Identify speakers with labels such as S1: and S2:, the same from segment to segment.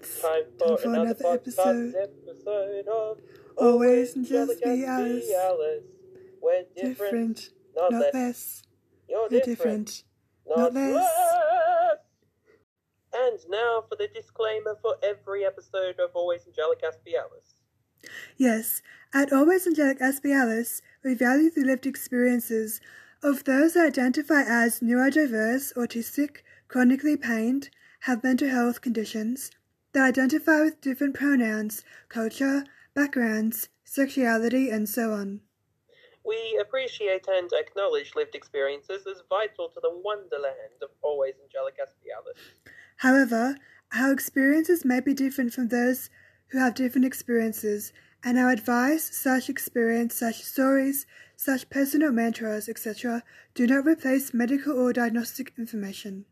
S1: It's
S2: time for,
S1: for
S2: another,
S1: another episode.
S2: episode of
S1: Always
S2: Angelic Aspie
S1: Alice.
S2: Alice. We're different,
S1: different,
S2: not,
S1: not
S2: less.
S1: less.
S2: You're
S1: You're
S2: different,
S1: different.
S2: not,
S1: not less.
S2: less. And now for the disclaimer for every episode of Always Angelic Aspie Alice.
S1: Yes, at Always Angelic Aspie Alice, we value the lived experiences of those who identify as neurodiverse, autistic, chronically pained, have mental health conditions, that identify with different pronouns, culture, backgrounds, sexuality, and so on.
S2: We appreciate and acknowledge lived experiences as vital to the wonderland of Always Angelic Aspie Alice.
S1: However, our experiences may be different from those who have different experiences, and our advice, such experience, such stories, such personal mantras, etc., do not replace medical or diagnostic information.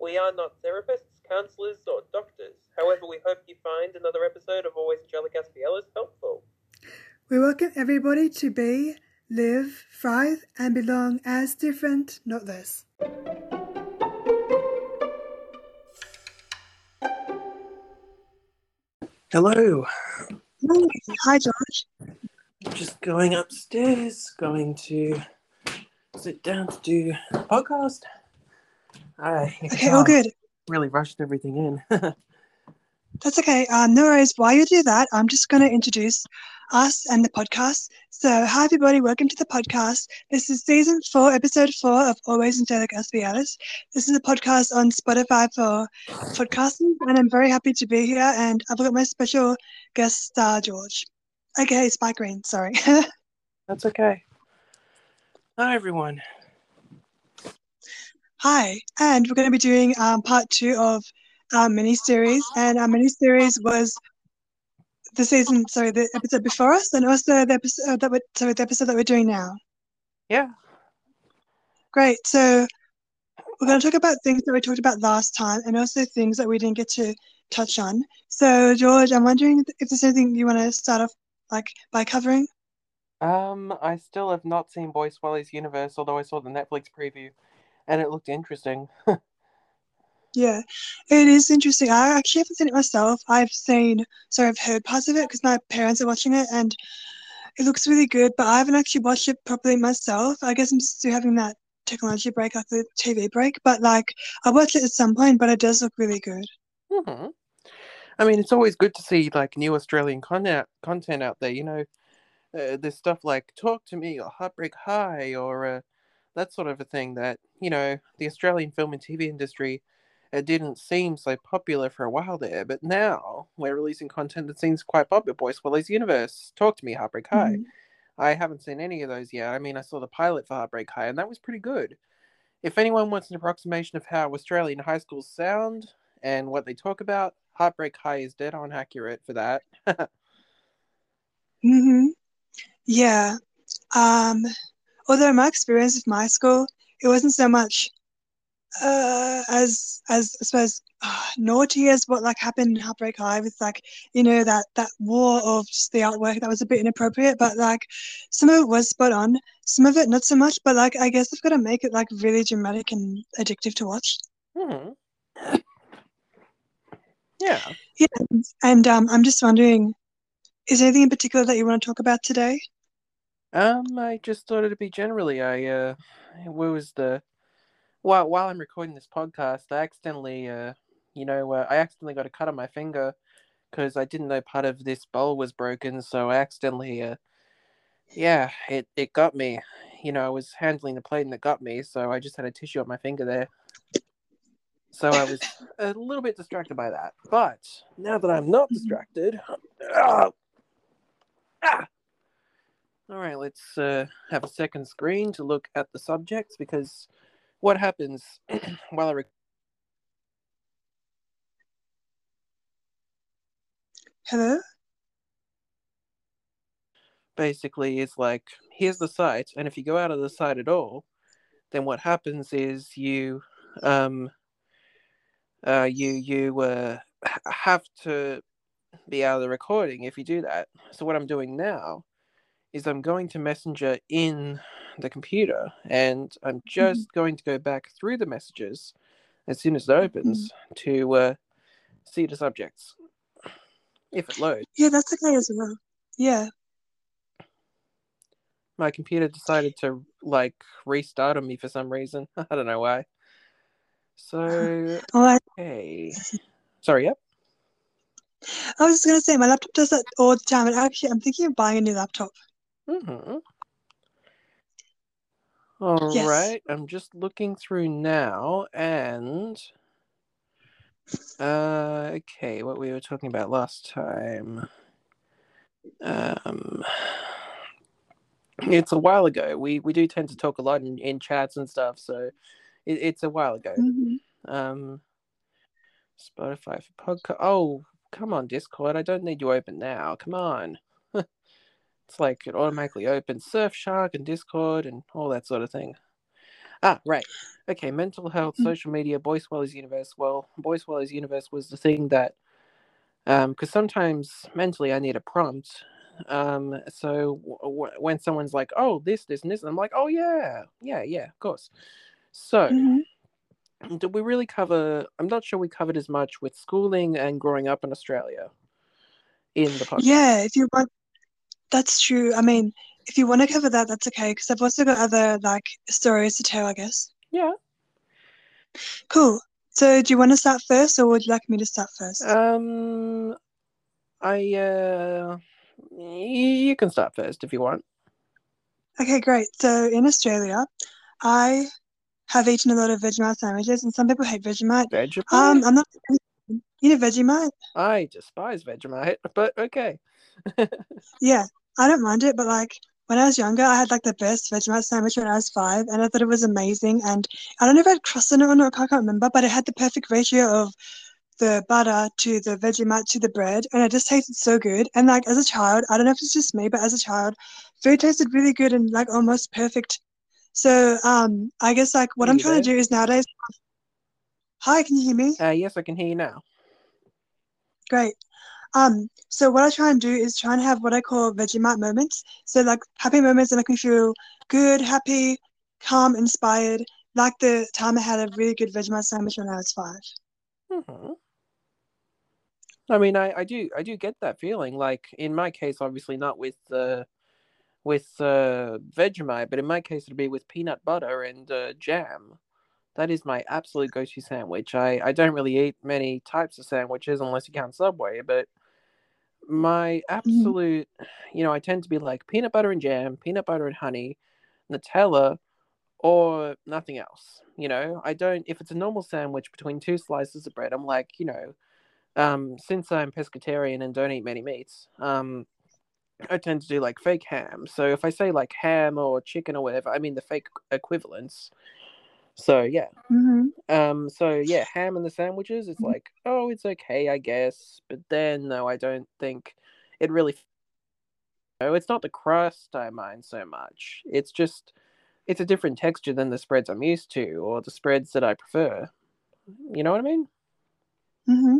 S2: We are not therapists, counselors, or doctors. However, we hope you find another episode of Always Angelic Aspie Alice helpful.
S1: We welcome everybody to be, live, thrive, and belong as different, not less.
S3: Hello.
S1: Hi, Josh.
S3: Just going upstairs, going to sit down to do a podcast. I
S1: Okay, all good.
S3: really rushed everything in.
S1: That's okay. Um, no worries. While you do that, I'm just going to introduce us and the podcast. So, hi everybody, welcome to the podcast. This is season four, episode four of Always Angelic Aspie Alice. This is a podcast on Spotify for podcasting, and I'm very happy to be here. And I've got my special guest star, George. Okay, Spike Green. Sorry.
S3: That's okay. Hi, everyone.
S1: Hi, and we're going to be doing um, part two of our mini series, and our mini series was the season, sorry, the episode before us, and also the episode that we're, sorry, the episode that we're doing now.
S3: Yeah.
S1: Great. So we're going to talk about things that we talked about last time, and also things that we didn't get to touch on. So George, I'm wondering if there's anything you want to start off like by covering.
S3: Um, I still have not seen Boy Swallows Universe, although I saw the Netflix preview, and it looked interesting.
S1: Yeah, it is interesting. I actually haven't seen it myself. I've seen, sorry, I've heard parts of it because my parents are watching it and it looks really good, but I haven't actually watched it properly myself. I guess I'm still having that technology break after the TV break, but like I watched it at some point, but it does look really good.
S3: hmm I mean, it's always good to see like new Australian content content out there. You know, uh, there's stuff like "Talk to Me" or "Heartbreak High" or uh, that sort of a thing that you know the Australian film and TV industry it didn't seem so popular for a while there, but now we're releasing content that seems quite popular. Boy Swallows Universe, Talk to Me, Heartbreak High.
S1: Mhm.
S3: I haven't seen any of those yet. I mean, I saw the pilot for Heartbreak High, and that was pretty good. If anyone wants an approximation of how Australian high schools sound and what they talk about, Heartbreak High is dead on accurate for that.
S1: hmm Yeah. Um, although my experience with my school, it wasn't so much uh, as as I suppose uh, naughty as what like happened in Heartbreak High with like you know that that war of just the artwork that was a bit inappropriate, but like some of it was spot on, some of it not so much. But like I guess I've got to make it like really dramatic and addictive to watch.
S3: hmm Yeah.
S1: Yeah, and um, I'm just wondering, is there anything in particular that you want to talk about today?
S3: Um, I just thought it'd be generally. I uh, what was the while while I'm recording this podcast, I accidentally uh, you know, uh, I accidentally got a cut on my finger because I didn't know part of this bowl was broken, so I accidentally uh, yeah, it it got me. You know, I was handling the plate and it got me, so I just had a tissue on my finger there. So I was a little bit distracted by that. But now that I'm not distracted, ah, ah, all right, let's uh, have a second screen to look at the subjects because what happens while I rec-
S1: Hello.
S3: basically is like here's the site, and if you go out of the site at all, then what happens is you um uh you you uh have to be out of the recording if you do that. So what I'm doing now is I'm going to Messenger in the computer and I'm just going to go back through the messages as soon as it opens to uh, see the subjects if it loads.
S1: Yeah, that's okay as well. Yeah.
S3: My computer decided to like restart on me for some reason. I don't know why. So
S1: right.
S3: okay. Sorry, yep.
S1: I was just gonna say my laptop does that all the time, and actually, I'm thinking of buying a new laptop.
S3: Mm-hmm. All
S1: Yes.
S3: right, I'm just looking through now, and uh, okay, what we were talking about last time. Um, it's a while ago. We we do tend to talk a lot in, in chats and stuff, so it, it's a while ago.
S1: Mhm.
S3: Um, Spotify for podcast. Oh, come on, Discord. I don't need you open now. Come on. It's like it automatically opens Surfshark and Discord and all that sort of thing. Ah, right. Okay, mental health,
S1: Mhm.
S3: social media, Boy Swallows universe. Well, Boy Swallows universe was the thing that, um, because sometimes mentally I need a prompt. Um, so w- w- when someone's like, "Oh, this, this, and this," I'm like, "Oh yeah, yeah, yeah, of course." So
S1: Mhm.
S3: did we really cover i'm not sure we covered as much with schooling and growing up in australia in the podcast
S1: Yeah, if you want, that's true. I mean, if you want to cover that, that's okay. Because I've also got other like stories to tell, I guess.
S3: yeah
S1: Cool. So, do you want to start first, or would you like me to start first?
S3: um i uh you can start first if you want
S1: Okay, great. So, in Australia, I have eaten a lot of Vegemite sandwiches, and some people hate Vegemite.
S3: vegemite
S1: Um, I'm not. You know Vegemite?
S3: i despise vegemite but okay
S1: Yeah, I don't mind it, but like when I was younger, I had like the best Vegemite sandwich when I was five, and I thought it was amazing. And I don't know if it had crust on it or not, I can't remember, but it had the perfect ratio of the butter to the Vegemite to the bread, and it just tasted so good. And like as a child, I don't know if it's just me, but as a child, food tasted really good and like almost perfect. So um, I guess like what I'm trying to do is nowadays. Hi, can you hear me?
S3: uh yes i can hear you now
S1: Great. Um, so what I try and do is try and have what I call Vegemite moments. So like happy moments that make me feel good, happy, calm, inspired. Like the time I had a really good Vegemite sandwich when I was five.
S3: Mhm. I mean, I, I do I do get that feeling. Like in my case, obviously not with uh, with uh, Vegemite, but in my case, it'd be with peanut butter and uh, jam. That is my absolute go-to sandwich. I, I don't really eat many types of sandwiches unless you count Subway, but my absolute, you know, I tend to be like peanut butter and jam, peanut butter and honey, Nutella, or nothing else. You know, I don't. If it's a normal sandwich between two slices of bread, I'm like, you know, um, since I'm pescatarian and don't eat many meats, um, I tend to do like fake ham. So if I say like ham or chicken or whatever, I mean the fake equivalents. So yeah,
S1: Mm-hmm.
S3: um, so yeah, ham and the sandwiches. It's like, oh, it's okay, I guess. But then no, I don't think it really. No, it's not the crust I mind so much. It's just, it's a different texture than the spreads I'm used to or the spreads that I prefer. You know what I mean?
S1: Mm-hmm.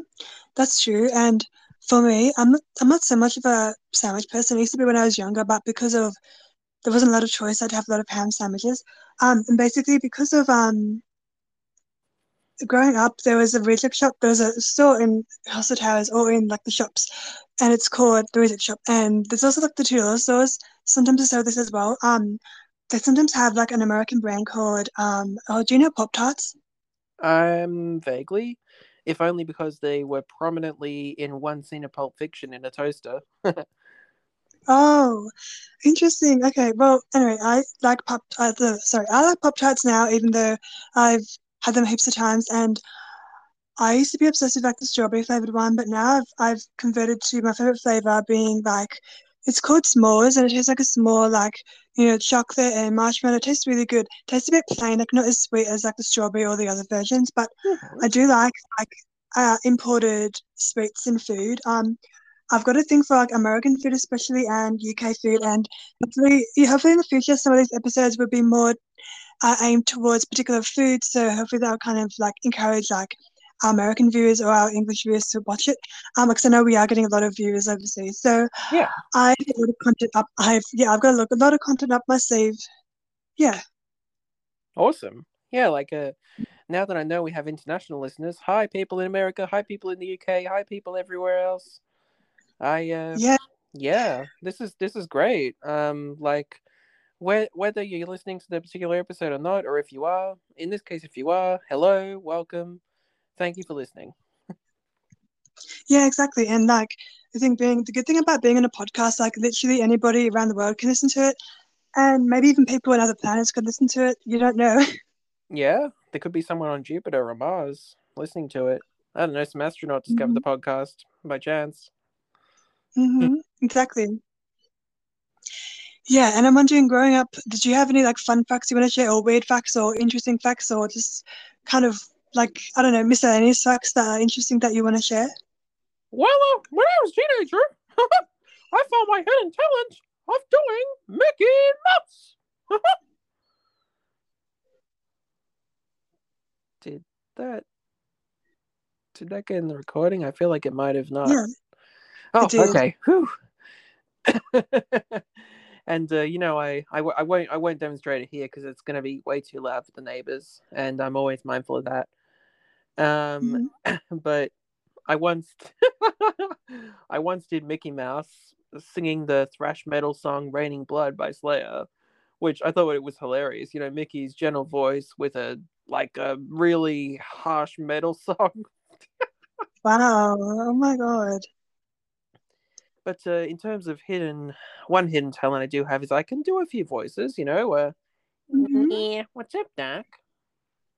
S1: That's true. And for me, I'm not, I'm not so much of a sandwich person. I used to be when I was younger, but because of there wasn't a lot of choice, I'd have a lot of ham sandwiches. Um, and basically because of um growing up, there was a reject shop. There was a store in Castle Towers or in like the shops, and it's called the reject shop. And there's also like the two little stores. Sometimes they sell this as well. Um, they sometimes have like an American brand called um. Oh, do you know Pop Tarts?
S3: Um, vaguely, if only because they were prominently in one scene of Pulp Fiction in a toaster.
S1: Oh, interesting. Okay, well, anyway, I like pop. Uh, the sorry, I like Pop Tarts now, even though I've had them heaps of times. And I used to be obsessed with like the strawberry flavored one, but now I've I've converted to my favorite flavor being like it's called s'mores, and it tastes like a s'more, like you know, chocolate and marshmallow. It tastes really good. tastes a bit plain, like not as sweet as like the strawberry or the other versions, but I do like like uh, imported sweets and food. Um, I've got a thing for like American food, especially and UK food, and hopefully, hopefully in the future, some of these episodes will be more uh, aimed towards particular foods. So hopefully that'll kind of like encourage like our American viewers or our English viewers to watch it. Um, because I know we are getting a lot of viewers overseas. So
S3: Yeah.
S1: I have a lot of content up. I've yeah, I've got a lot, a lot of content up my sleeve. Yeah.
S3: Awesome. Yeah, like uh now that I know we have international listeners, hi people in America, hi people in the UK, hi people everywhere else. I uh,
S1: Yeah,
S3: yeah, this is this is great. Um, like whe- whether you're listening to the particular episode or not, or if you are, in this case, if you are, hello, welcome, thank you for listening.
S1: yeah, exactly. And like, I think being the good thing about being in a podcast, like literally anybody around the world can listen to it, and maybe even people on other planets could listen to it. You don't know.
S3: Yeah, there could be someone on Jupiter or Mars listening to it. I don't know, some astronaut discovered the podcast by chance.
S1: Hmm Exactly. Yeah, and I'm wondering, growing up, did you have any like fun facts you want to share, or weird facts, or interesting facts, or just kind of like I don't know, miscellaneous facts that are interesting that you want to share?
S3: Well, uh, when I was a teenager, I found my hidden talent of doing Mickey Mouse. did that? Did that get in the recording? I feel like it might have not.
S1: Yeah.
S3: Oh, okay. Whew. and uh, you know, I, I, I won't I won't demonstrate it here because it's going to be way too loud for the neighbors, and I'm always mindful of that. Um,
S1: Mhm.
S3: but I once I once did Mickey Mouse singing the thrash metal song "Raining Blood" by Slayer, which I thought it was hilarious. You know, Mickey's gentle voice with a like a really harsh metal song.
S1: Wow. Oh my god.
S3: But uh, in terms of hidden, one hidden talent I do have is I can do a few voices. You know, uh,
S1: Mhm.
S3: yeah, what's up, Doc?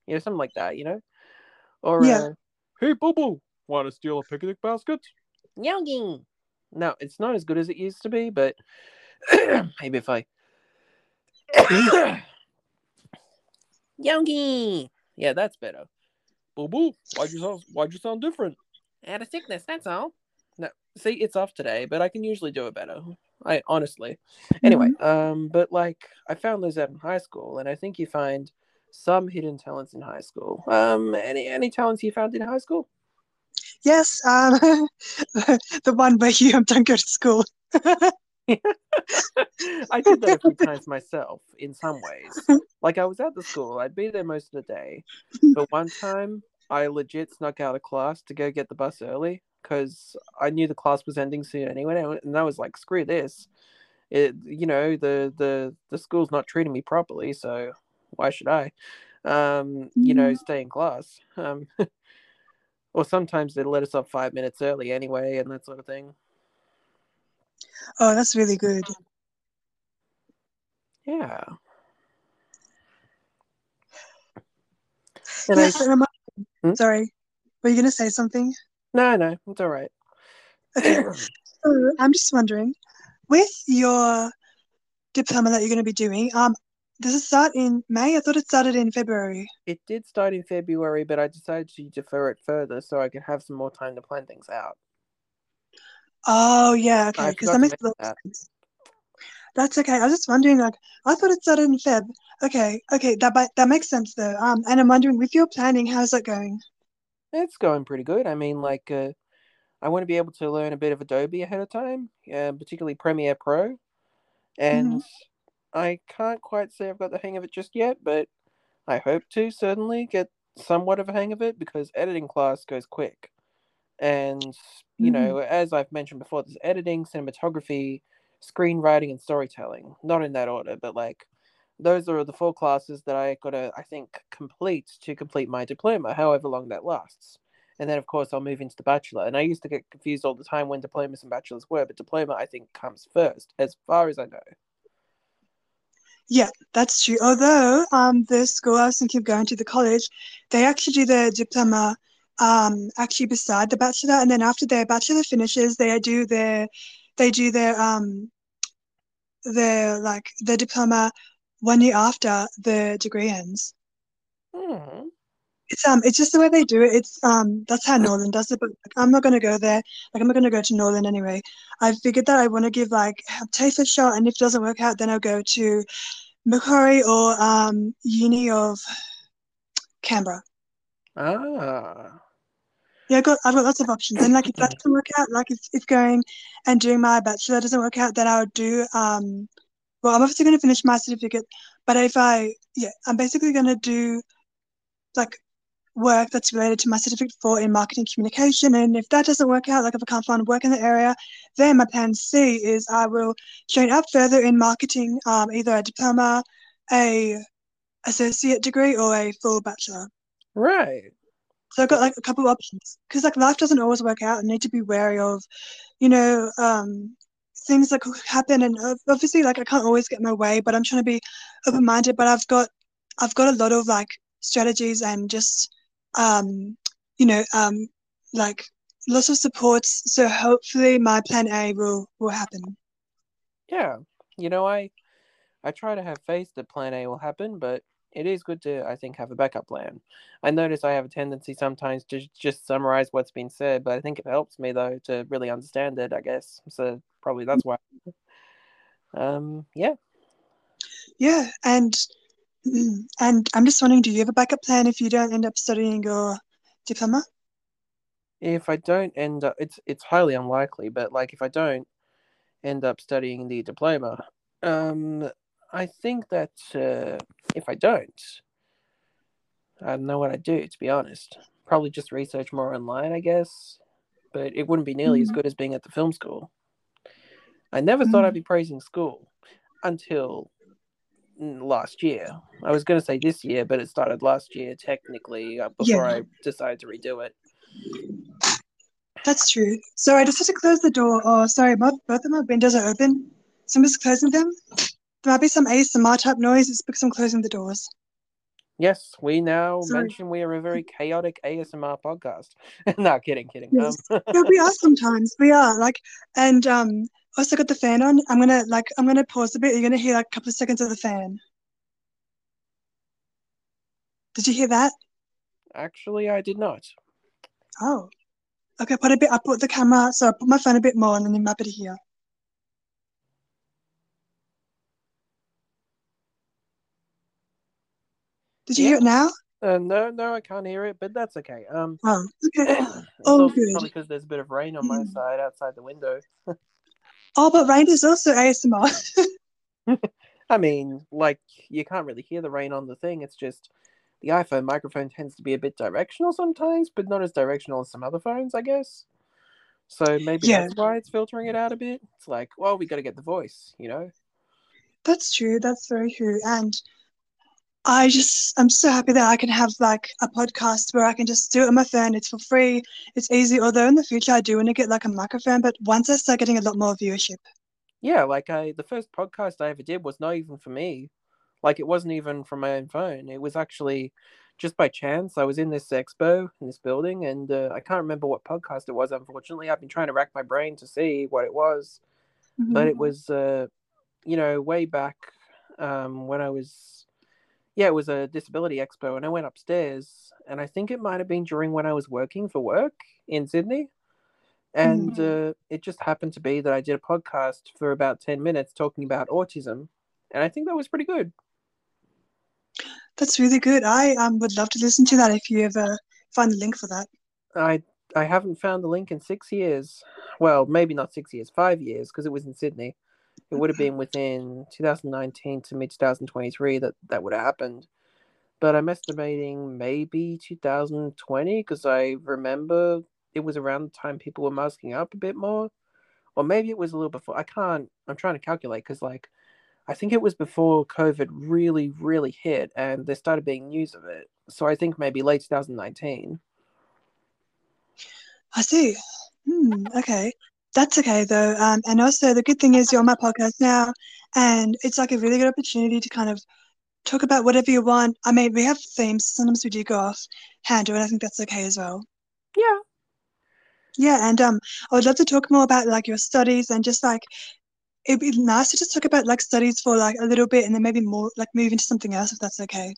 S3: You know, something like that. You know, or
S1: Yeah.
S3: uh, hey, Boo-Boo, want to steal a picnic basket? Yogi. No, it's not as good as it used to be, but maybe if I. Yogi. Yeah, that's better. Boo-Boo, why'd you sound? Why'd you sound different? Out of sickness. That's all. No, see, it's off today, but I can usually do it better. I honestly. Anyway, um, but like I found those out in high school, and I think you find some hidden talents in high school. Um, any any talents you found in high school?
S1: Yes. Um, the one where you don't go to school.
S3: I did that a few times myself in some ways. Like I was at the school, I'd be there most of the day. But one time I legit snuck out of class to go get the bus early because I knew the class was ending soon anyway, and I was like, "Screw this!" It, you know, the the the school's not treating me properly, so why should I? Um, you know, stay in class. Um, or sometimes they let us off five minutes early anyway, and that sort of thing.
S1: Oh, that's really good.
S3: Yeah. And I,
S1: I'm,
S3: Hmm?
S1: sorry. Were you going to say something?
S3: No, no, it's all right.
S1: Okay. So I'm just wondering, with your diploma that you're going to be doing, um, does it start in May? I thought it started in February.
S3: It did start in February, but I decided to defer it further so I could have some more time to plan things out.
S1: Oh, yeah, okay, because that makes a lot of sense. That's okay. I was just wondering, like, I thought it started in Feb. Okay, okay, that that makes sense though. Um, and I'm wondering, with your planning, how's that going?
S3: It's going pretty good. I mean, like, uh, I want to be able to learn a bit of Adobe ahead of time, uh, particularly Premiere Pro. And I can't quite say I've got the hang of it just yet, but I hope to certainly get somewhat of a hang of it because editing class goes quick. And, you
S1: Mhm.
S3: know, as I've mentioned before, there's editing, cinematography, screenwriting, and storytelling. Not in that order, but like those are the four classes that I got to, I think, complete to complete my diploma, however long that lasts. And then, of course, I'll move into the bachelor. And I used to get confused all the time when diplomas and bachelors were, but diploma, I think, comes first, as far as I know.
S1: Yeah, that's true. Although um, the school I was thinking of going to, the college, they actually do their diploma um, actually beside the bachelor, and then after their bachelor finishes, they do their they do their um their like their diploma one year after the degree ends.
S3: Hmm.
S1: It's um it's just the way they do it. It's um that's how Northern does it, but like, I'm not gonna go there. Like I'm not gonna go to Northern anyway. I figured that I want to give like TAFE a shot, and if it doesn't work out, then I'll go to Macquarie or um Uni of Canberra.
S3: Ah.
S1: Yeah, I've got I've got lots of options, and like if that doesn't work out, like if, if going and doing my bachelor doesn't work out, then I would do um. Well, I'm obviously going to finish my certificate, but if I yeah, I'm basically going to do like work that's related to my certificate for in marketing communication. And if that doesn't work out, like if I can't find work in the area, then my plan C is I will train up further in marketing, um, either a diploma, a associate degree, or a full bachelor.
S3: Right.
S1: So I've got like a couple of options because like life doesn't always work out. I need to be wary of, you know, um, things that could happen. And obviously, like I can't always get my way, but I'm trying to be open minded. But I've got, I've got a lot of like strategies and just um, you know, um, like lots of supports. So hopefully my plan A will will happen.
S3: Yeah, you know, I I try to have faith that plan A will happen, but it is good to I think have a backup plan. I notice I have a tendency sometimes to just summarize what's been said, but I think it helps me though to really understand it. I guess so. Probably that's why. Um. Yeah.
S1: Yeah, and and I'm just wondering, do you have a backup plan if you don't end up studying your diploma?
S3: If I don't end up, it's it's highly unlikely, but like if I don't end up studying the diploma, um, I think that uh, if I don't, I don't know what I'd do. To be honest, probably just research more online, I guess. But it wouldn't be nearly mm-hmm. as good as being at the film school. I never mm-hmm. thought I'd be praising school until last year. I was going to say this year, but it started last year technically uh, before yeah. I decided to redo it.
S1: That's true. So I just had to close the door. Oh, sorry, both, both of my windows are open. So I'm just closing them. There might be some ASMR type noise. It's because I'm closing the doors.
S3: Yes, we now sorry. mention we are a very chaotic ASMR podcast. no, kidding, kidding. Yes.
S1: Um... yeah, we are sometimes. We are like, and um, also got the fan on. I'm gonna like I'm gonna pause a bit. You're gonna hear like a couple of seconds of the fan. Did you hear that?
S3: Actually, I did not.
S1: Oh, okay. Put a bit. I put the camera, so I put my phone a bit more, and then you might be here. Did you yeah. hear it now?
S3: Uh, no, no, I can't hear it, but that's okay. Um,
S1: oh, okay. oh, good.
S3: Probably because there's a bit of rain on my mm. side outside the window.
S1: Oh, but rain is also ASMR.
S3: I mean, like you can't really hear the rain on the thing. It's just the iPhone microphone tends to be a bit directional sometimes, but not as directional as some other phones, I guess. So maybe yeah. that's why it's filtering it out a bit. It's like, well, we got to get the voice, you know.
S1: That's true. That's very true. And I just I'm so happy that I can have like a podcast where I can just do it on my phone. It's for free. It's easy. Although in the future I do want to get like a microphone, but once I start getting a lot more viewership.
S3: Yeah, like I the first podcast I ever did was not even for me. Like it wasn't even from my own phone. It was actually just by chance. I was in this expo in this building, and uh, I can't remember what podcast it was. Unfortunately, I've been trying to rack my brain to see what it was, mm-hmm. but it was, uh, you know, way back um, when I was yeah, it was a disability expo, and I went upstairs, and I think it might have been during when I was working for work in Sydney, and mm. uh, it just happened to be that I did a podcast for about ten minutes talking about autism, and I think that was pretty good.
S1: That's really good. I um, would love to listen to that if you ever find the link for that.
S3: I I haven't found the link in six years. Well, maybe not six years, five years, because it was in Sydney it would have been within 2019 to mid 2023 that that would have happened. But I'm estimating maybe 2020 because I remember it was around the time people were masking up a bit more, or maybe it was a little before. I can't. I'm trying to calculate because like I think it was before COVID really really hit and there started being news of it. So I think maybe late 2019. I
S1: see. Hmm, okay that's okay though. Um, and also the good thing is you're on my podcast now, and it's like a really good opportunity to kind of talk about whatever you want. I mean, we have themes. Sometimes we do go off handle, and I think that's okay as well.
S3: Yeah.
S1: Yeah, and um, I would love to talk more about like your studies and just like it'd be nice to just talk about like studies for like a little bit, and then maybe more like move into something else if that's okay.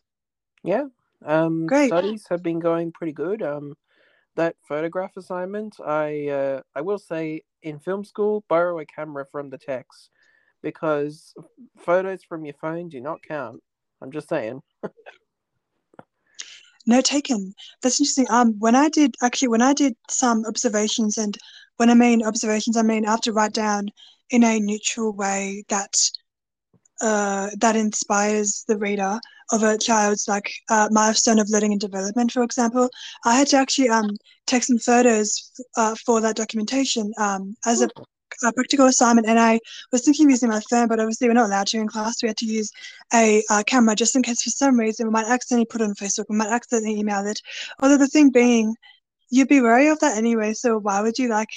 S3: Yeah. Um, Great. Studies have been going pretty good. Um, that photograph assignment, I uh, I will say in film school, borrow a camera from the techs because photos from your phone do not count. I'm just saying.
S1: no taken. That's interesting. Um, when I did actually, when I did some observations, and when I mean observations, I mean I have to write down in a neutral way that uh, that inspires the reader of a child's like uh, milestone of learning and development, for example. I had to actually um, take some photos uh, for that documentation um, as a, a, practical assignment, and I was thinking of using my phone, but obviously we're not allowed to in class. We had to use a uh, camera just in case for some reason we might accidentally put it on Facebook, we might accidentally email it. Although the thing being, you'd be wary of that anyway. So why would you like?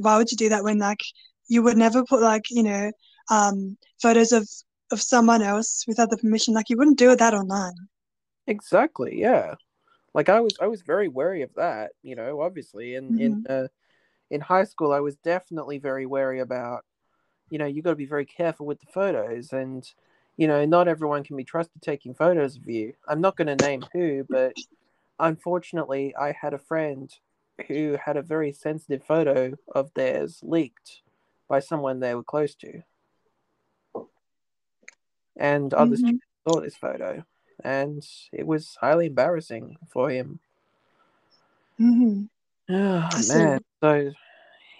S1: Why would you do that when like you would never put like you know um, photos of of someone else without the permission. Like you wouldn't do that online.
S3: Exactly. Yeah. Like I was, I was very wary of that. You know, obviously, and mm-hmm. in uh, in high school, I was definitely very wary about. You know, you got to be very careful with the photos, and you know, not everyone can be trusted taking photos of you. I'm not going to name who, but unfortunately, I had a friend who had a very sensitive photo of theirs leaked by someone they were close to and others mm-hmm. saw this photo, and it was highly embarrassing for him.
S1: Mm-hmm.
S3: Oh man, so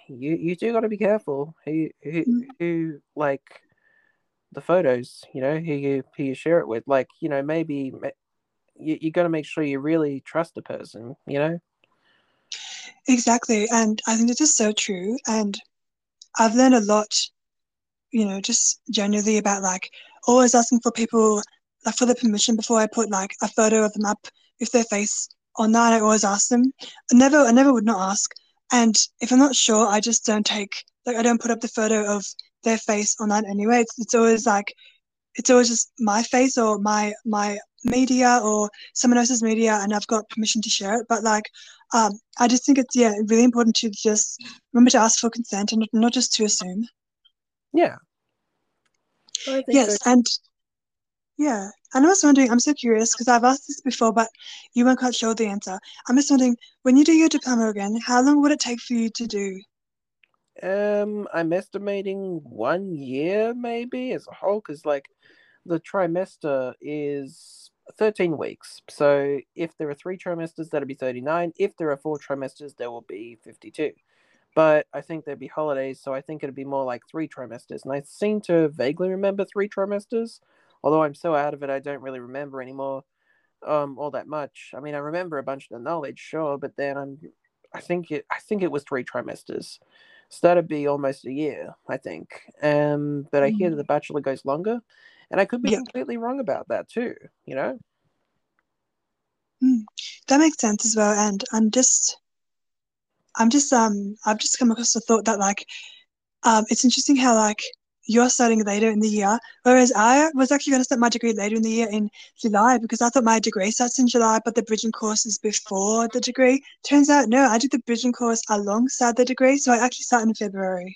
S3: you you do got to be careful who who, mm-hmm. who like the photos, you know, who you who you share it with. Like you know, maybe you you got to make sure you really trust the person, you know.
S1: Exactly, and I think it is so true. And I've learned a lot, you know, just generally about like always asking for people like for the permission before I put like a photo of them up with their face on that. I always ask them. I never, I never would not ask. And if I'm not sure, I just don't take like I don't put up the photo of their face on that anyway. It's, it's always like it's always just my face or my my media or someone else's media, and I've got permission to share it. But like, um, I just think it's yeah really important to just remember to ask for consent and not just to assume.
S3: Yeah,
S1: yes, so. and yeah, and I was wondering, I'm so curious because I've asked this before, but you weren't quite sure the answer. I'm just wondering, when you do your diploma again, how long would it take for you to do?
S3: Um, I'm estimating one year maybe as a whole, because like the trimester is 13 weeks. So if there are three trimesters, that'll be 39. If there are four trimesters, there will be 52 but I think there'd be holidays, so I think it'd be more like three trimesters. And I seem to vaguely remember three trimesters, although I'm so out of it, I don't really remember anymore um, all that much. I mean, I remember a bunch of the knowledge, sure, but then I'm, I think it, I think it was three trimesters. So that'd be almost a year, I think. Um, but I hear that mm. the Bachelor goes longer, and I could be completely wrong about that too. You know.
S1: Mm, that makes sense as well, and I'm just I'm just um I've just come across the thought that like um it's interesting how like you're starting later in the year, whereas I was actually going to start my degree later in the year in July because I thought my degree starts in July, but the bridging course is before the degree. Turns out, no, I did the bridging course alongside the degree, so I actually start in February.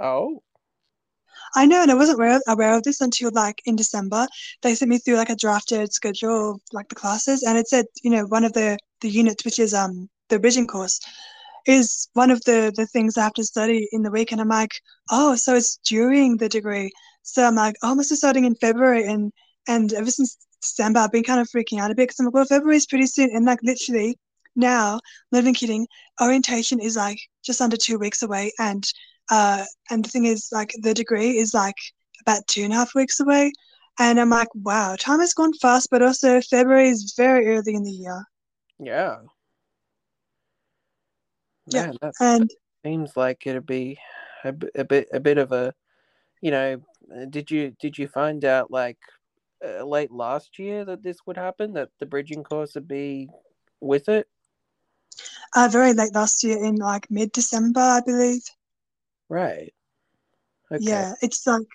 S3: Oh.
S1: I know, and I wasn't aware of, aware of this until like in December. They sent me through like a drafted schedule of like the classes, and it said, you know, one of the the units, which is um the bridging course, is one of the the things I have to study in the week, and I'm like, oh, so it's during the degree. So I'm like, oh, I must be starting in February, and and ever since December, I've been kind of freaking out a bit because I'm like, well, February is pretty soon, and like literally now, not even kidding, orientation is like just under two weeks away, and uh, and the thing is, like, the degree is like about two and a half weeks away, and I'm like, wow, time has gone fast, but also February is very early in the year.
S3: Yeah,
S1: yeah, and
S3: seems like it'd be a, a bit a bit of a, you know, did you did you find out like uh, late last year that this would happen that the bridging course would be with it?
S1: Uh, very late last year in like mid December, I believe.
S3: Right.
S1: Okay. Yeah, it's like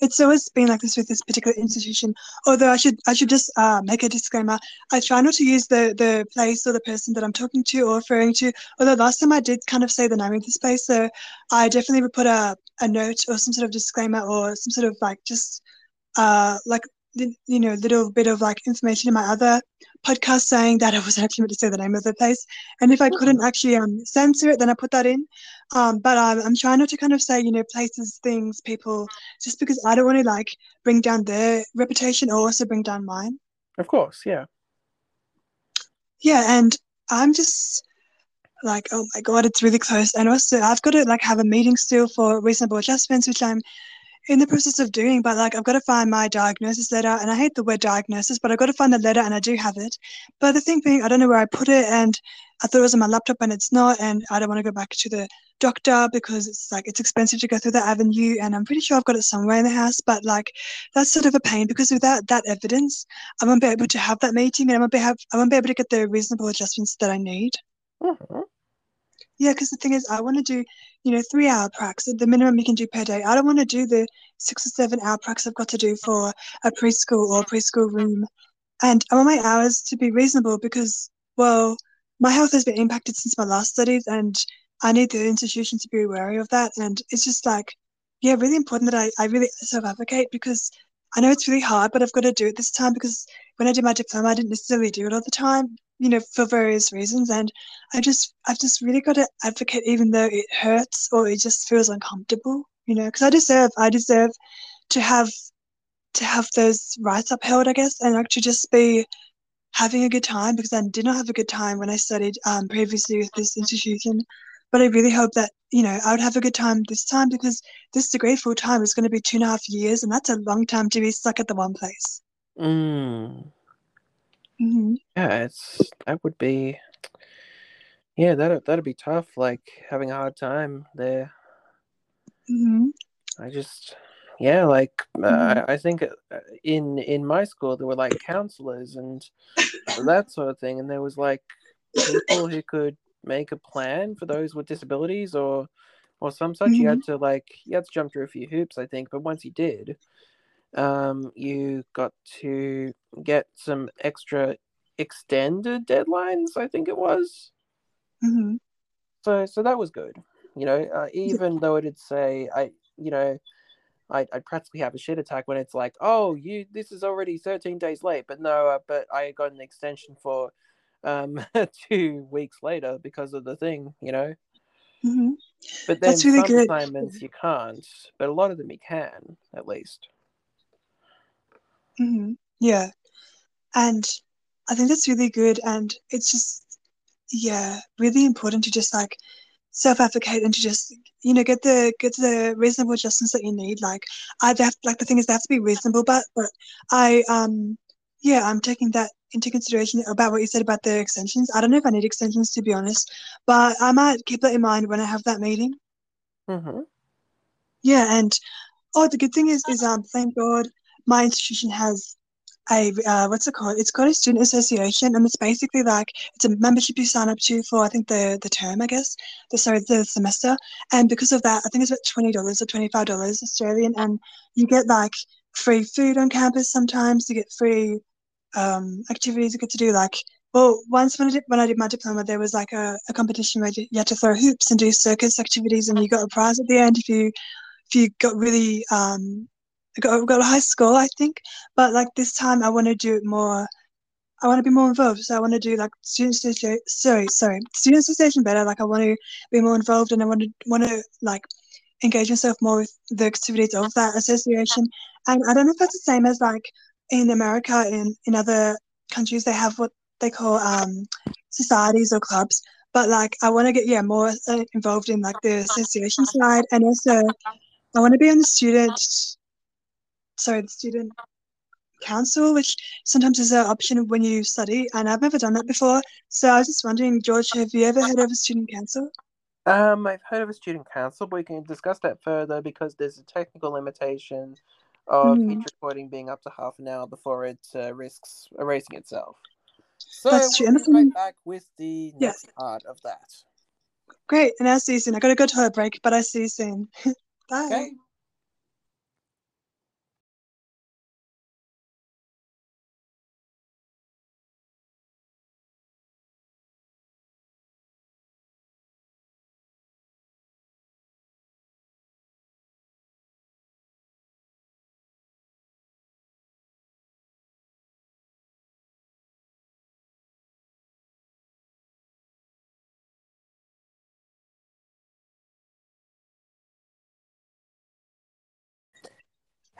S1: it's always been like this with this particular institution. Although I should I should just uh, make a disclaimer. I try not to use the the place or the person that I'm talking to or referring to. Although last time I did kind of say the name of this place, so I definitely would put a a note or some sort of disclaimer or some sort of like just uh like you know, little bit of like information in my other podcast saying that I was actually meant to say the name of the place. And if I couldn't mm-hmm. actually um, censor it, then I put that in. Um, but um, I'm trying not to kind of say, you know, places, things, people, just because I don't want to like bring down their reputation or also bring down mine.
S3: Of course, yeah.
S1: Yeah, and I'm just like, oh my god, it's really close. And also, I've got to like have a meeting still for reasonable adjustments, which I'm in the process of doing, but like I've got to find my diagnosis letter, and I hate the word diagnosis, but I've got to find the letter, and I do have it. But the thing being, I don't know where I put it, and I thought it was on my laptop, and it's not, and I don't want to go back to the doctor because it's like it's expensive to go through that avenue, and I'm pretty sure I've got it somewhere in the house, but like that's sort of a pain because without that evidence, I won't be able to have that meeting, and I won't be have I won't be able to get the reasonable adjustments that I need.
S3: Mm-hmm.
S1: Yeah, because the thing is, I want to do, you know, three hour pracs, the minimum you can do per day. I don't want to do the six or seven hour pracs I've got to do for a preschool or preschool room. And I want my hours to be reasonable because, well, my health has been impacted since my last studies and I need the institution to be wary of that. And it's just like, yeah, really important that I, I really self advocate because I know it's really hard, but I've got to do it this time because when I did my diploma, I didn't necessarily do it all the time you know, for various reasons. And I just, I've just really got to advocate, even though it hurts or it just feels uncomfortable, you know, because I deserve, I deserve to have, to have those rights upheld, I guess, and like to just be having a good time because I did not have a good time when I studied um, previously with this institution. But I really hope that, you know, I would have a good time this time because this degree full time is going to be two and a half years, and that's a long time to be stuck at the one place.
S3: Mm.
S1: Hmm
S3: Yeah, it's that would be. Yeah, that that'd be tough. Like having a hard time there.
S1: hmm
S3: I just, yeah, like uh,
S1: Mhm.
S3: I, I think uh, in in my school there were like counselors and that sort of thing, and there was like people who could make a plan for those with disabilities or or some such. You had to like you had to jump through a few hoops, I think, but once you did, um, you got to get some extra extended deadlines. I think it was.
S1: hmm
S3: So so that was good. You know, uh, even though it'd say I, you know, I I practically have a shit attack when it's like, oh, you this is already thirteen days late, but no, uh, but I got an extension for um two weeks later because of the thing. You know,
S1: hmm
S3: but then
S1: That's really
S3: some
S1: good.
S3: assignments you can't, but a lot of them you can at least.
S1: Hmm Yeah. And I think that's really good. And it's just, yeah, really important to just like self advocate and to just, you know, get the get the reasonable adjustments that you need. Like I have like the thing is they have to be reasonable, but but I um yeah, I'm taking that into consideration about what you said about the extensions. I don't know if I need extensions to be honest, but I might keep that in mind when I have that meeting.
S3: mm-hmm.
S1: Yeah, and oh, the good thing is, is um, thank God, my institution has a uh, what's it called? It's called a student association, and it's basically like it's a membership you sign up to for I think the the term, I guess, the sorry the semester, and because of that, I think it's about twenty dollars or twenty five dollars Australian, and you get like free food on campus. Sometimes you get free um, activities you get to do, like. Well, once when I did when I did my diploma, there was like a, a competition where you had to throw hoops and do circus activities, and you got a prize at the end if you if you got really um got, got a high score, I think. But like this time, I want to do it more. I want to be more involved. So I want to do like student association. Sorry, sorry, student association better. Like I want to be more involved, and I want to want to like engage myself more with the activities of that association. And I don't know if that's the same as like in America, in in other countries, they have what they call um societies or clubs. But like I want to get yeah more uh, involved in like the association side, and also I want to be on the student sorry, the student council, which sometimes is an option when you study, and I've never done that before. So I was just wondering, George, have you ever heard of a student council?
S3: Um, I've heard of a student council, but we can discuss that further because there's a technical limitation of
S1: Mhm.
S3: each recording being up to half an hour before it uh, risks erasing itself. So
S1: That's true.
S3: we'll be right back with the
S1: Yeah.
S3: next part of that.
S1: Great, and I'll see you soon. I gotta go to a break, but I'll see you soon. Bye.
S3: Okay.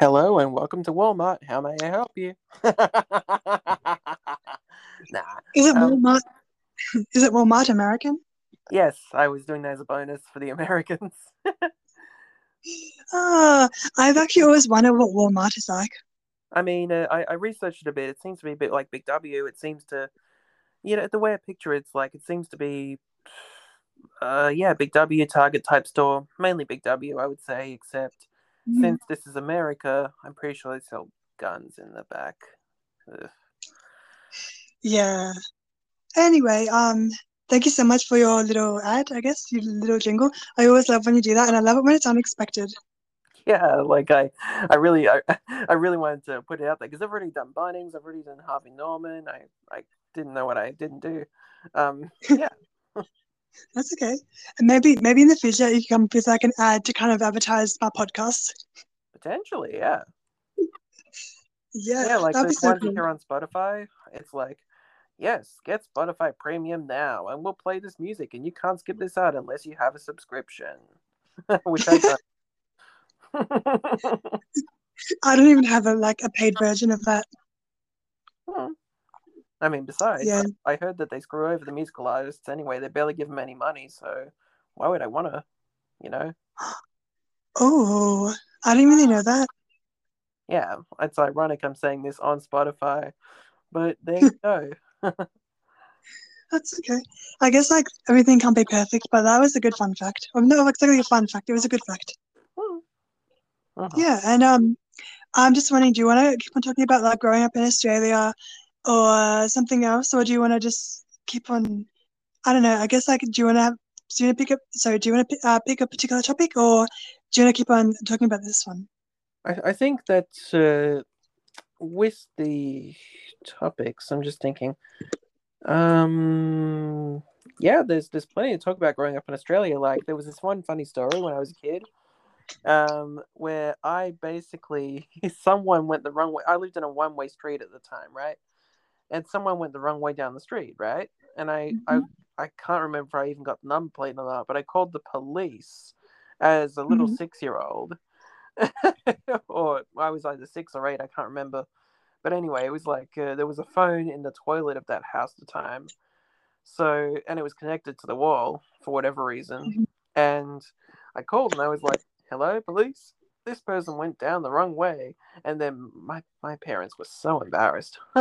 S3: Hello and welcome to Walmart. How may I help you? nah.
S1: Is it
S3: Um,
S1: Walmart? Is it Walmart American?
S3: Yes, I was doing that as a bonus for the Americans.
S1: Ah, I've actually always wondered what Walmart is like.
S3: I mean, uh, I, I researched it a bit. It seems to be a bit like Big W. It seems to, you know, the way I picture it's like it seems to be, uh, yeah, Big W Target type store, mainly Big W, I would say. Except
S1: Mhm.
S3: since this is America, I'm pretty sure they sell guns in the back. Ugh.
S1: Yeah. Anyway, um, thank you so much for your little ad, I guess, your little jingle. I always love when you do that, and I love it when it's unexpected.
S3: Yeah, like I, I really, I, I really wanted to put it out there because I've already done Bunnings, I've already done Harvey Norman. I, I didn't know what I didn't do. Um, yeah,
S1: That's okay. And maybe, maybe in the future you can come with like an ad to kind of advertise my podcast.
S3: potentially, yeah.
S1: Yeah,
S3: Yeah, like
S1: be so
S3: you
S1: cool.
S3: hear on Spotify. It's like, yes, get Spotify Premium now, and we'll play this music, and you can't skip this out unless you have a subscription, which I don't.
S1: I don't even have a like a paid version of that.
S3: Hmm. I mean, besides,
S1: Yeah.
S3: I heard that they screw over the musical artists anyway. They barely give them any money, so why would I want to? You know?
S1: Oh, I didn't really know that.
S3: Yeah, it's ironic I'm saying this on Spotify, but there you go.
S1: That's okay. I guess like everything can't be perfect, but that was a good fun fact. Or no, exactly a fun fact. It was a good fact.
S3: Hmm. Mhm.
S1: Yeah, and um, I'm just wondering, do you want to keep on talking about like growing up in Australia, or something else, or do you want to just keep on? I don't know. I guess like, do you want to have? Do you want to pick up? Sorry, do you want to uh, pick a particular topic, or do you want to keep on talking about this one?
S3: I, I think that uh, with the topics, I'm just thinking, um, yeah, there's there's plenty to talk about growing up in Australia. Like there was this one funny story when I was a kid, um, where I basically someone went the wrong way. I lived in a one way street at the time, right? And someone went the wrong way down the street, right? And I I I can't remember if I even got the number plate or not, but I called the police as a little
S1: Mhm.
S3: six year old. or I was either six or eight, I can't remember. But anyway, it was like uh, there was a phone in the toilet of that house at the time. So, and it was connected to the wall for whatever reason.
S1: Mhm.
S3: And I called and I was like, hello, police? This person went down the wrong way. And then my, my parents were so embarrassed.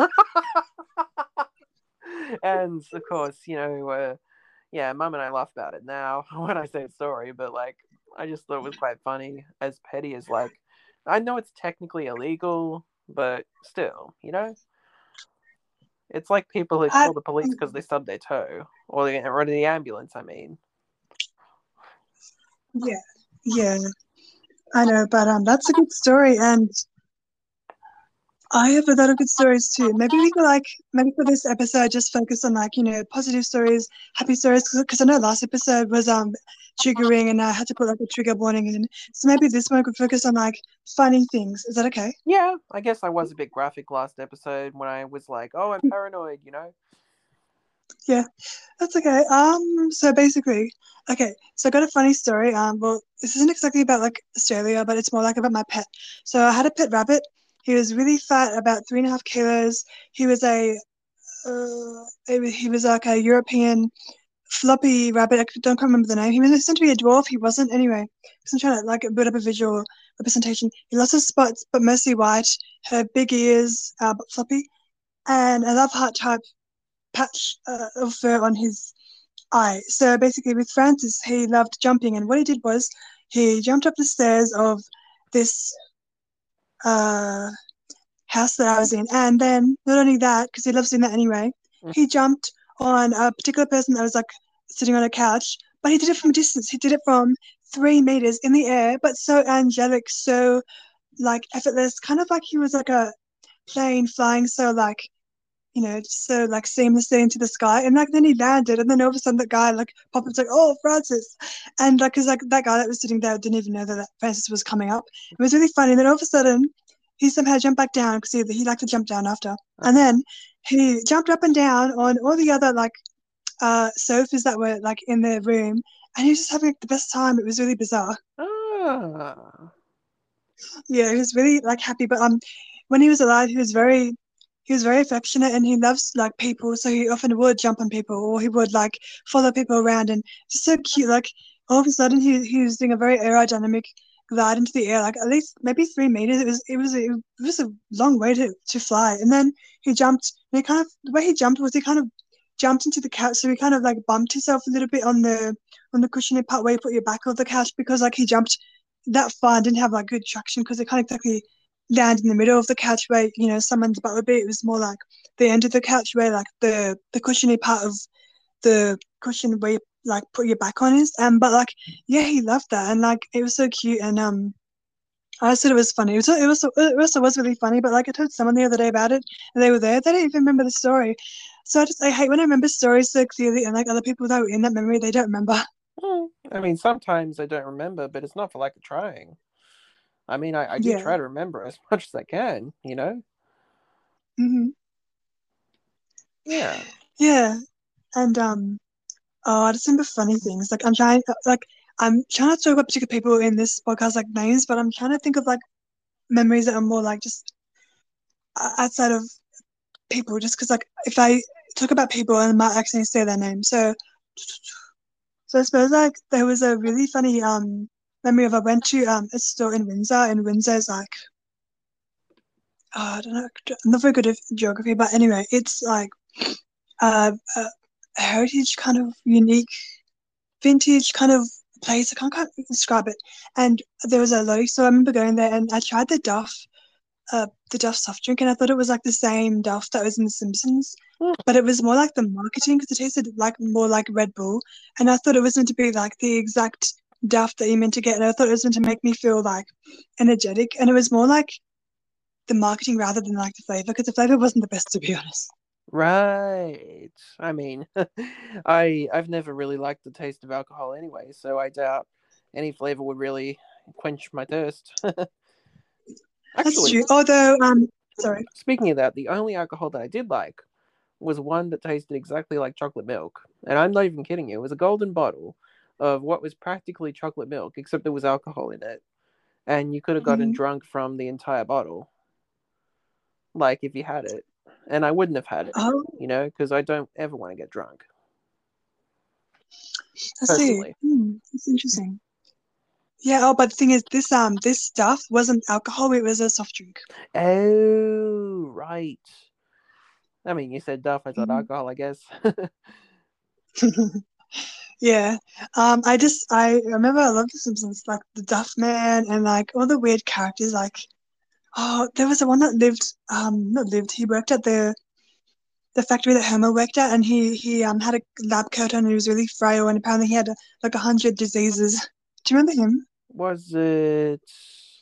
S3: and of course, you know, uh, yeah, mum and I laugh about it now when I say sorry, but like, I just thought it was quite funny, as petty as like, I know it's technically illegal, but still, you know, it's like people who call the police because they stubbed their toe or the or the ambulance. I mean,
S1: Yeah, yeah, I know, but um, that's a good story, and I have a lot of good stories too. Maybe we could like maybe for this episode just focus on like you know positive stories, happy stories, because I know last episode was um triggering, and I had to put like a trigger warning in. So maybe this one could focus on like funny things. Is that okay?
S3: yeah, I guess I was a bit graphic last episode when I was like, oh, I'm paranoid, you know.
S1: Yeah, that's okay. Um, so basically, okay, so I got a funny story. Um, well, this isn't exactly about like Australia, but it's more like about my pet. So I had a pet rabbit. He was really fat, about three and a half kilos. He was a, uh, he was like a European floppy rabbit. I don't quite remember the name. He was meant to be a dwarf. He wasn't anyway. Because I'm trying to like build up a visual representation. He lots of spots, but mostly white. Had big ears, uh, but floppy, and a love heart type patch uh, of fur on his eye. So basically, with Francis, he loved jumping, and what he did was he jumped up the stairs of this uh, house that I was in, and then not only that, because he loves doing that anyway,
S3: Mm.
S1: he jumped on a particular person that was like sitting on a couch, but he did it from a distance. He did it from three meters in the air, but so angelic, so like effortless, kind of like he was like a plane flying so like you know, so like seamlessly into the sky. And like then he landed, and then all of a sudden that guy like popped up, like, "Oh, Francis," and like, cause like that guy that was sitting there didn't even know that, that Francis was coming up. It was really funny. And then all of a sudden, he somehow jumped back down because he he liked to jump down after, and then he jumped up and down on all the other like uh sofas that were like in their room, and he was just having like, the best time. It was really bizarre.
S3: Ah,
S1: Yeah, he was really like happy. But um, when he was alive, he was very he was very affectionate and he loves like people. So he often would jump on people or he would like follow people around and just so cute. Like all of a sudden, he he was doing a very aerodynamic glide into the air, like at least maybe three meters. It was it was a, it was a long way to, to fly. And then he jumped. And he kind of the way he jumped was he kind of jumped into the couch, so he kind of like bumped himself a little bit on the on the cushiony part where you put your back on the couch because like he jumped that far and didn't have like good traction because it can't exactly land in the middle of the couch where you know someone's butt would be. It was more like the end of the couch where like the the cushiony part of the cushion where you like put your back on is. Um, but like yeah, he loved that and like it was so cute and um. I said it was funny. It was, it was it also was really funny, but like I told someone the other day about it, and they were there. They don't even remember the story. So I just I hate when I remember stories so clearly, and like other people that were in that memory, they don't remember.
S3: Hmm, I mean, sometimes I don't remember, but it's not for lack of trying. I mean, I, I do
S1: Yeah.
S3: try to remember as much as I can, you know?
S1: hmm
S3: Yeah.
S1: Yeah, and um, oh, I just remember funny things. Like I'm trying, like I'm trying to talk about particular people in this podcast like names, but I'm trying to think of like memories that are more like just outside of people. Just because like if I talk about people, I might accidentally say their name. So, so I suppose like there was a really funny um memory of I went to um a store in Windsor, and Windsor's like. Oh, I don't know. I'm not very good at geography, but anyway, it's like uh, a heritage kind of unique, vintage kind of place. I can't quite describe it. And there was a lottie store. I remember going there and I tried the Duff, uh, the Duff soft drink, and I thought it was like the same Duff that was in The Simpsons,
S3: Hmm.
S1: but it was more like the marketing because it tasted like more like Red Bull, and I thought it was meant to be like the exact Duff that you meant to get, and I thought it was meant to make me feel like energetic, and it was more like the marketing rather than like the flavor because the flavor wasn't the best to be honest.
S3: Right. I mean, I I've never really liked the taste of alcohol anyway, so I doubt any flavor would really quench my thirst.
S1: That's
S3: Actually,
S1: true. Although, um, sorry.
S3: speaking of that, the only alcohol that I did like was one that tasted exactly like chocolate milk. And I'm not even kidding you. It was a golden bottle of what was practically chocolate milk, except there was alcohol in it. And you could have gotten
S1: Mhm.
S3: drunk from the entire bottle. Like if you had it. And I wouldn't have had it,
S1: Oh,
S3: you know, because I don't ever want to get drunk.
S1: I see. Hmm, that's interesting. Yeah. Oh, but the thing is, this um, this stuff wasn't alcohol. It was a soft drink.
S3: Oh, right. I mean, you said Duff. I thought
S1: Mhm.
S3: alcohol, I guess.
S1: yeah. Um, I just I remember I loved The Simpsons, like the Duff Man and like all the weird characters. Like, oh, there was the one that lived. Um, not lived. He worked at the the factory that Homer worked at, and he he um had a lab coat on. and He was really frail, and apparently he had like a hundred diseases. Do you remember him?
S3: Was it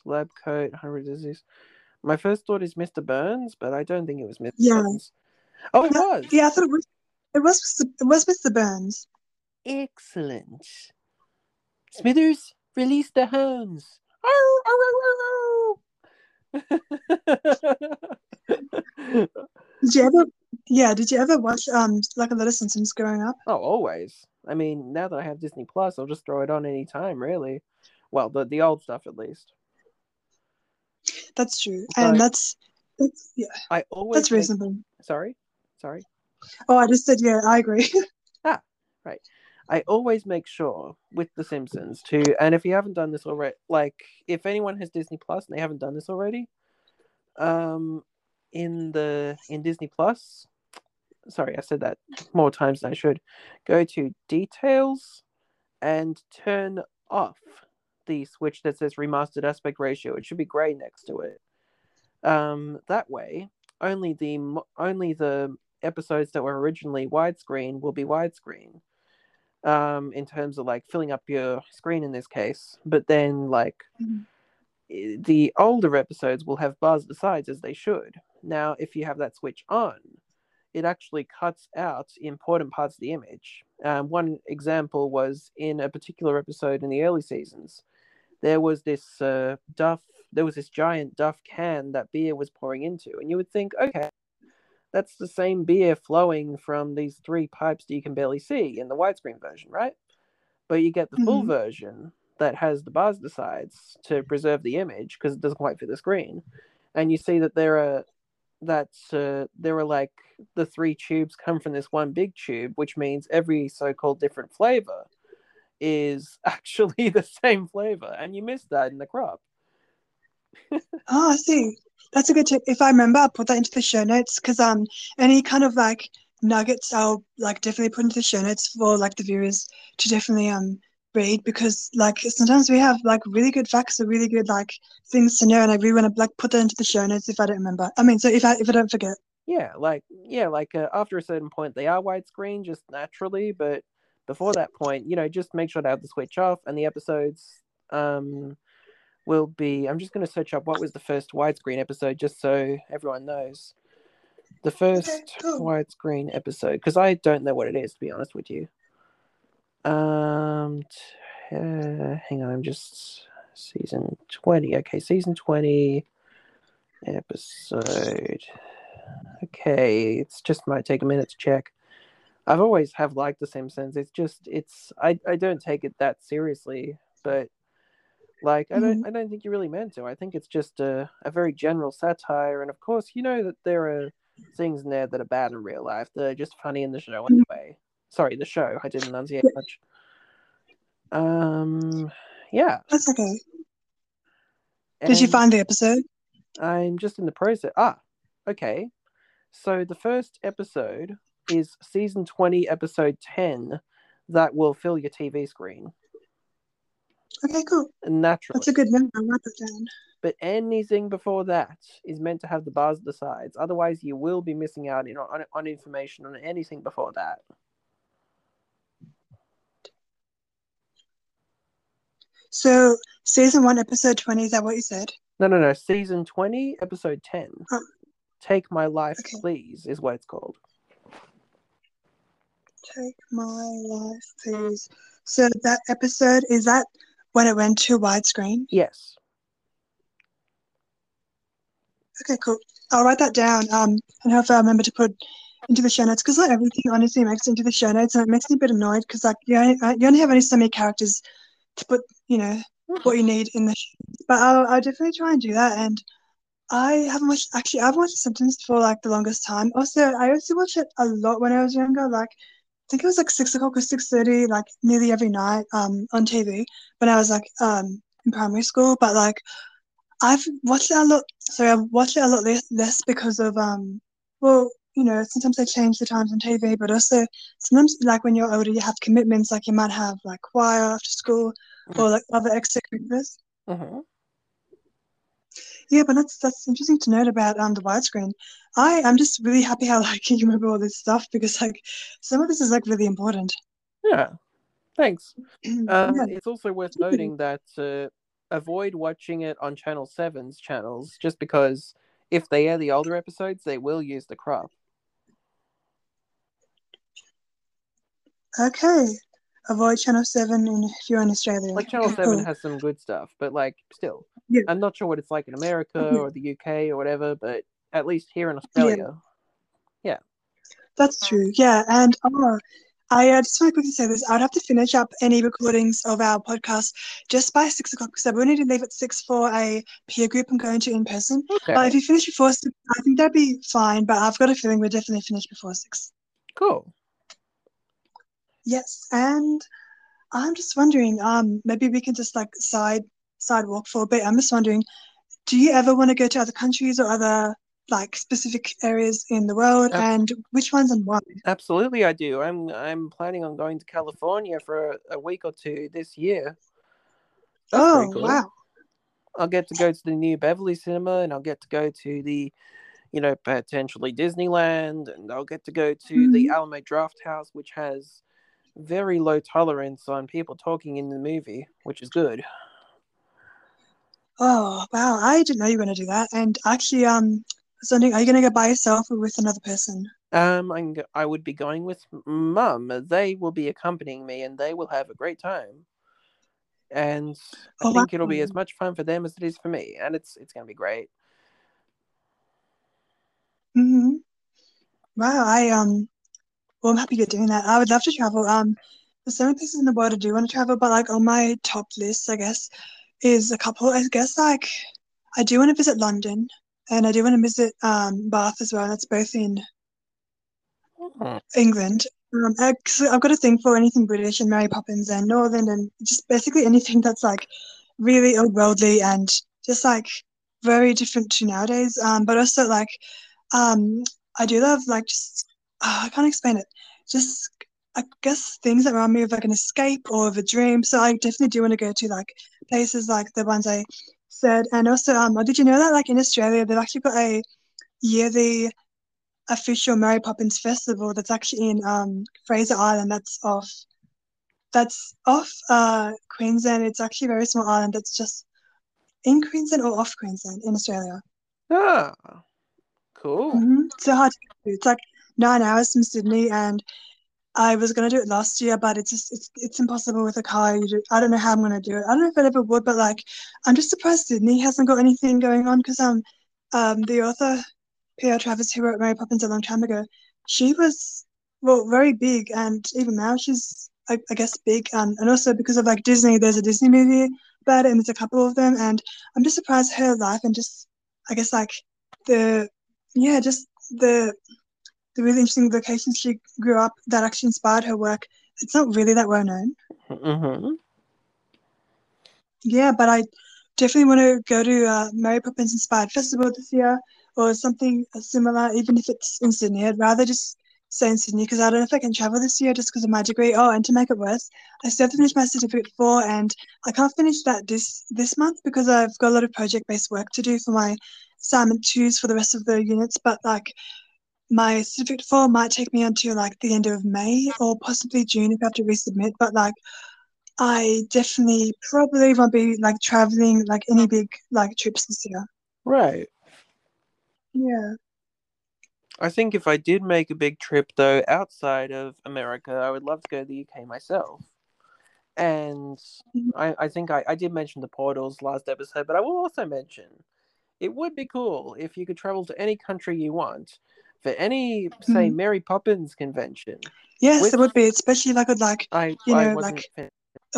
S3: lab coat, hundred disease? My first thought is Mr. Burns, but I don't think it was Mr.
S1: Yeah.
S3: Burns. Oh, it
S1: No,
S3: was.
S1: Yeah, I thought it was. It was It was Mr. Burns.
S3: Excellent. Smithers, release the hounds. Oh, oh, oh, oh, oh!
S1: Did you ever? Yeah, did you ever watch um like a of Simpsons growing up?
S3: oh, always. I mean, now that I have Disney Plus, I'll just throw it on any time, really. Well, the the old stuff at least.
S1: That's true,
S3: Right.
S1: and that's that's yeah,
S3: I always
S1: that's reasonable.
S3: Sorry, sorry.
S1: Oh, I just said yeah, I agree.
S3: I always make sure with The Simpsons to, and if you haven't done this already, like if anyone has Disney Plus and they haven't done this already, um, in the in Disney Plus, sorry, I said that more times than I should. Go to details and turn off the switch that says remastered aspect ratio. It should be gray next to it. Um, that way, only the only the episodes that were originally widescreen will be widescreen um in terms of like filling up your screen in this case but then like
S1: Mhm.
S3: the older episodes will have bars at the sides as they should now if you have that switch on it actually cuts out important parts of the image um, one example was in a particular episode in the early seasons there was this uh, duff there was this giant duff can that beer was pouring into and you would think okay that's the same beer flowing from these three pipes that you can barely see in the widescreen version, right? But you get the full
S1: Mhm.
S3: version that has the bars the sides to preserve the image because it doesn't quite fit the screen, and you see that there are that uh, there are like the three tubes come from this one big tube, which means every so-called different flavor is actually the same flavor, and you miss that in the crop.
S1: Oh, I see. That's a good tip. If I remember, I'll put that into the show notes because um any kind of like nuggets I'll like definitely put into the show notes for like the viewers to definitely um read because like sometimes we have like really good facts or really good like things to know and I really want to like put that into the show notes if I don't remember. I mean, so if I if I don't forget.
S3: Yeah, like yeah, like uh, after a certain point, they are widescreen just naturally, but before that point, you know, just make sure to have the switch off, and the episodes um will be. I'm just going to search up what was the first widescreen episode, just so everyone knows. The first widescreen episode, because I don't know what it is to be honest with you. Um, t- uh, hang on, I'm just season twenty. Okay, season twenty episode. Okay, it's just might take a minute to check. I've always have liked The Simpsons. It's just it's I, I don't take it that seriously, but like I don't I don't think you really meant to. I think it's just a, a very general satire, and of course you know that there are things in there that are bad in real life. They're just funny in the show anyway. Sorry, the show. I didn't enunciate much. Um, yeah.
S1: That's okay. Did you find the episode?
S3: I'm just in the process. Ah, okay. So the first episode is season twenty, episode ten. That will fill your TV screen
S1: Okay, cool.
S3: naturally.
S1: That's a good number. I'll write that down.
S3: But anything before that is meant to have the bars at the sides. Otherwise, you will be missing out you know, on, on information on anything before that.
S1: So season one, episode twenty, is that what you said?
S3: No, no, no. Season 20, episode 10.
S1: Oh.
S3: Take My Life,
S1: Okay.
S3: Please, is what it's called.
S1: Take my life, please. So that episode is that when it went to widescreen?
S3: Yes.
S1: Okay, cool. I'll write that down. Um, and hopefully I'll remember to put into the show notes because not everything honestly makes into the show notes, and it makes me a bit annoyed because like you only, you only have only so many characters to put, you know, what you need in the. Sh- but I'll, I'll definitely try and do that. And I haven't watched actually. I've watched The Simpsons for like the longest time. Also, I used to watch it a lot when I was younger. Like I think it was like six o'clock or six thirty, like nearly every night, um, on TV when I was like um in primary school. But like I've watched it a lot. Sorry, I've watched it a lot less, less because of um. Well, you know, sometimes they change the times on TV, but also sometimes like when you're older, you have commitments. Like you might have like choir after school or like other extracurriculars.
S3: hmm
S1: Yeah, but that's that's interesting to note about um the widescreen. I I'm just really happy how like you remember all this stuff because like some of this is like really important.
S3: Yeah. Thanks. Um,
S1: yeah.
S3: It's also worth noting that uh, avoid watching it on Channel 7's channels just because if they air the older episodes, they will use the crop.
S1: Okay. Avoid Channel Seven in, if you're in Australia.
S3: Like Channel 7
S1: cool.
S3: has some good stuff, but like still,
S1: Yeah.
S3: I'm not sure what it's like in America or the UK or whatever, but at least here in Australia, Yeah.
S1: That's true. Yeah, and oh, I uh, just want to quickly say this. I'd have to finish up any recordings of our podcast just by six o'clock because we need to leave at six for a peer group I'm going to in person.
S3: okay,
S1: But if you finish before six, I think that'd be fine. But I've got a feeling we're definitely finished before six.
S3: cool.
S1: Yes, and I'm just wondering, um, maybe we can just like side sidewalk for a bit. I'm just wondering, do you ever want to go to other countries or other like specific areas in the world,
S3: Ab-
S1: and which ones and why?
S3: Absolutely, I do. I'm I'm planning on going to California for a, a week or two this year. That's
S1: oh,
S3: cool.
S1: wow.
S3: I'll get to go to the new Beverly Cinema, and I'll get to go to the, you know, potentially Disneyland, and I'll get to go to the
S1: Mhm.
S3: Alamo Draft House, which has very low tolerance on people talking in the movie, which is good.
S1: Oh, wow. I didn't know you were going to do that. And actually, um, wondering, are you going to go by yourself or with another person?
S3: Um, I'm, go- I would be going with Mum. They will be accompanying me, and they will have a great time. And I
S1: Oh,
S3: think it'll be as much fun for them as it is for me, and it's it's gonna be great.
S1: hmm Wow, I um, well, I'm happy you're doing that. I would love to travel. Um, there's so many places in the world I do want to travel, but like on my top list, I guess, is a couple. I guess like I do want to visit London, and I do want to visit um Bath as well. That's both in
S3: Hmm.
S1: England. Um, actually, I've got a thing for anything British and Mary Poppins and Northern and just basically anything that's like really old worldly and just like very different to nowadays. Um, but also like, um, I do love like just uh, I can't explain it. Just I guess things that remind me of like an escape or of a dream. So I definitely do want to go to like places like the ones I said. And also, um, did you know that like in Australia they've actually got a yearly official Mary Poppins festival that's actually in um, Fraser Island. That's off. That's off uh, Queensland. It's actually a very small island. That's just in Queensland or off Queensland in Australia.
S3: Ah, cool.
S1: Mm-hmm. So hard to get to. It's like nine hours from Sydney, and I was gonna do it last year, but it's just it's it's impossible with a car. You do, I don't know how I'm gonna do it. I don't know if I ever would, but like I'm just surprised Sydney hasn't got anything going on because um um the author P.L. Travers who wrote Mary Poppins a long time ago, she was well very big, and even now she's I, I guess big, and and also because of like Disney, there's a Disney movie about it, and there's a couple of them, and I'm just surprised her life and just I guess like the yeah just the the really interesting locations she grew up that actually inspired her work. It's not really that well known.
S3: Mm-hmm.
S1: Yeah, but I definitely want to go to uh, Mary Poppins inspired festival this year or something similar, even if it's in Sydney. I'd rather just stay in Sydney because I don't know if I can travel this year just because of my degree. Oh, and to make it worse, I still have to finish my certificate four, and I can't finish that this this month because I've got a lot of project based work to do for my assignment twos for the rest of the units. But like my certificate four might take me until like the end of May or possibly June if I have to resubmit. But like I definitely probably won't be like traveling like any big like trips this year.
S3: Right.
S1: Yeah.
S3: I think if I did make a big trip though outside of America, I would love to go to the UK myself. And
S1: Mhm.
S3: I, I think I, I did mention the portals last episode, but I will also mention it would be cool if you could travel to any country you want for any, say,
S1: Mhm.
S3: Mary Poppins convention.
S1: Yes,
S3: With-
S1: it would be, especially if I could like
S3: I,
S1: You
S3: I
S1: know, like- uh,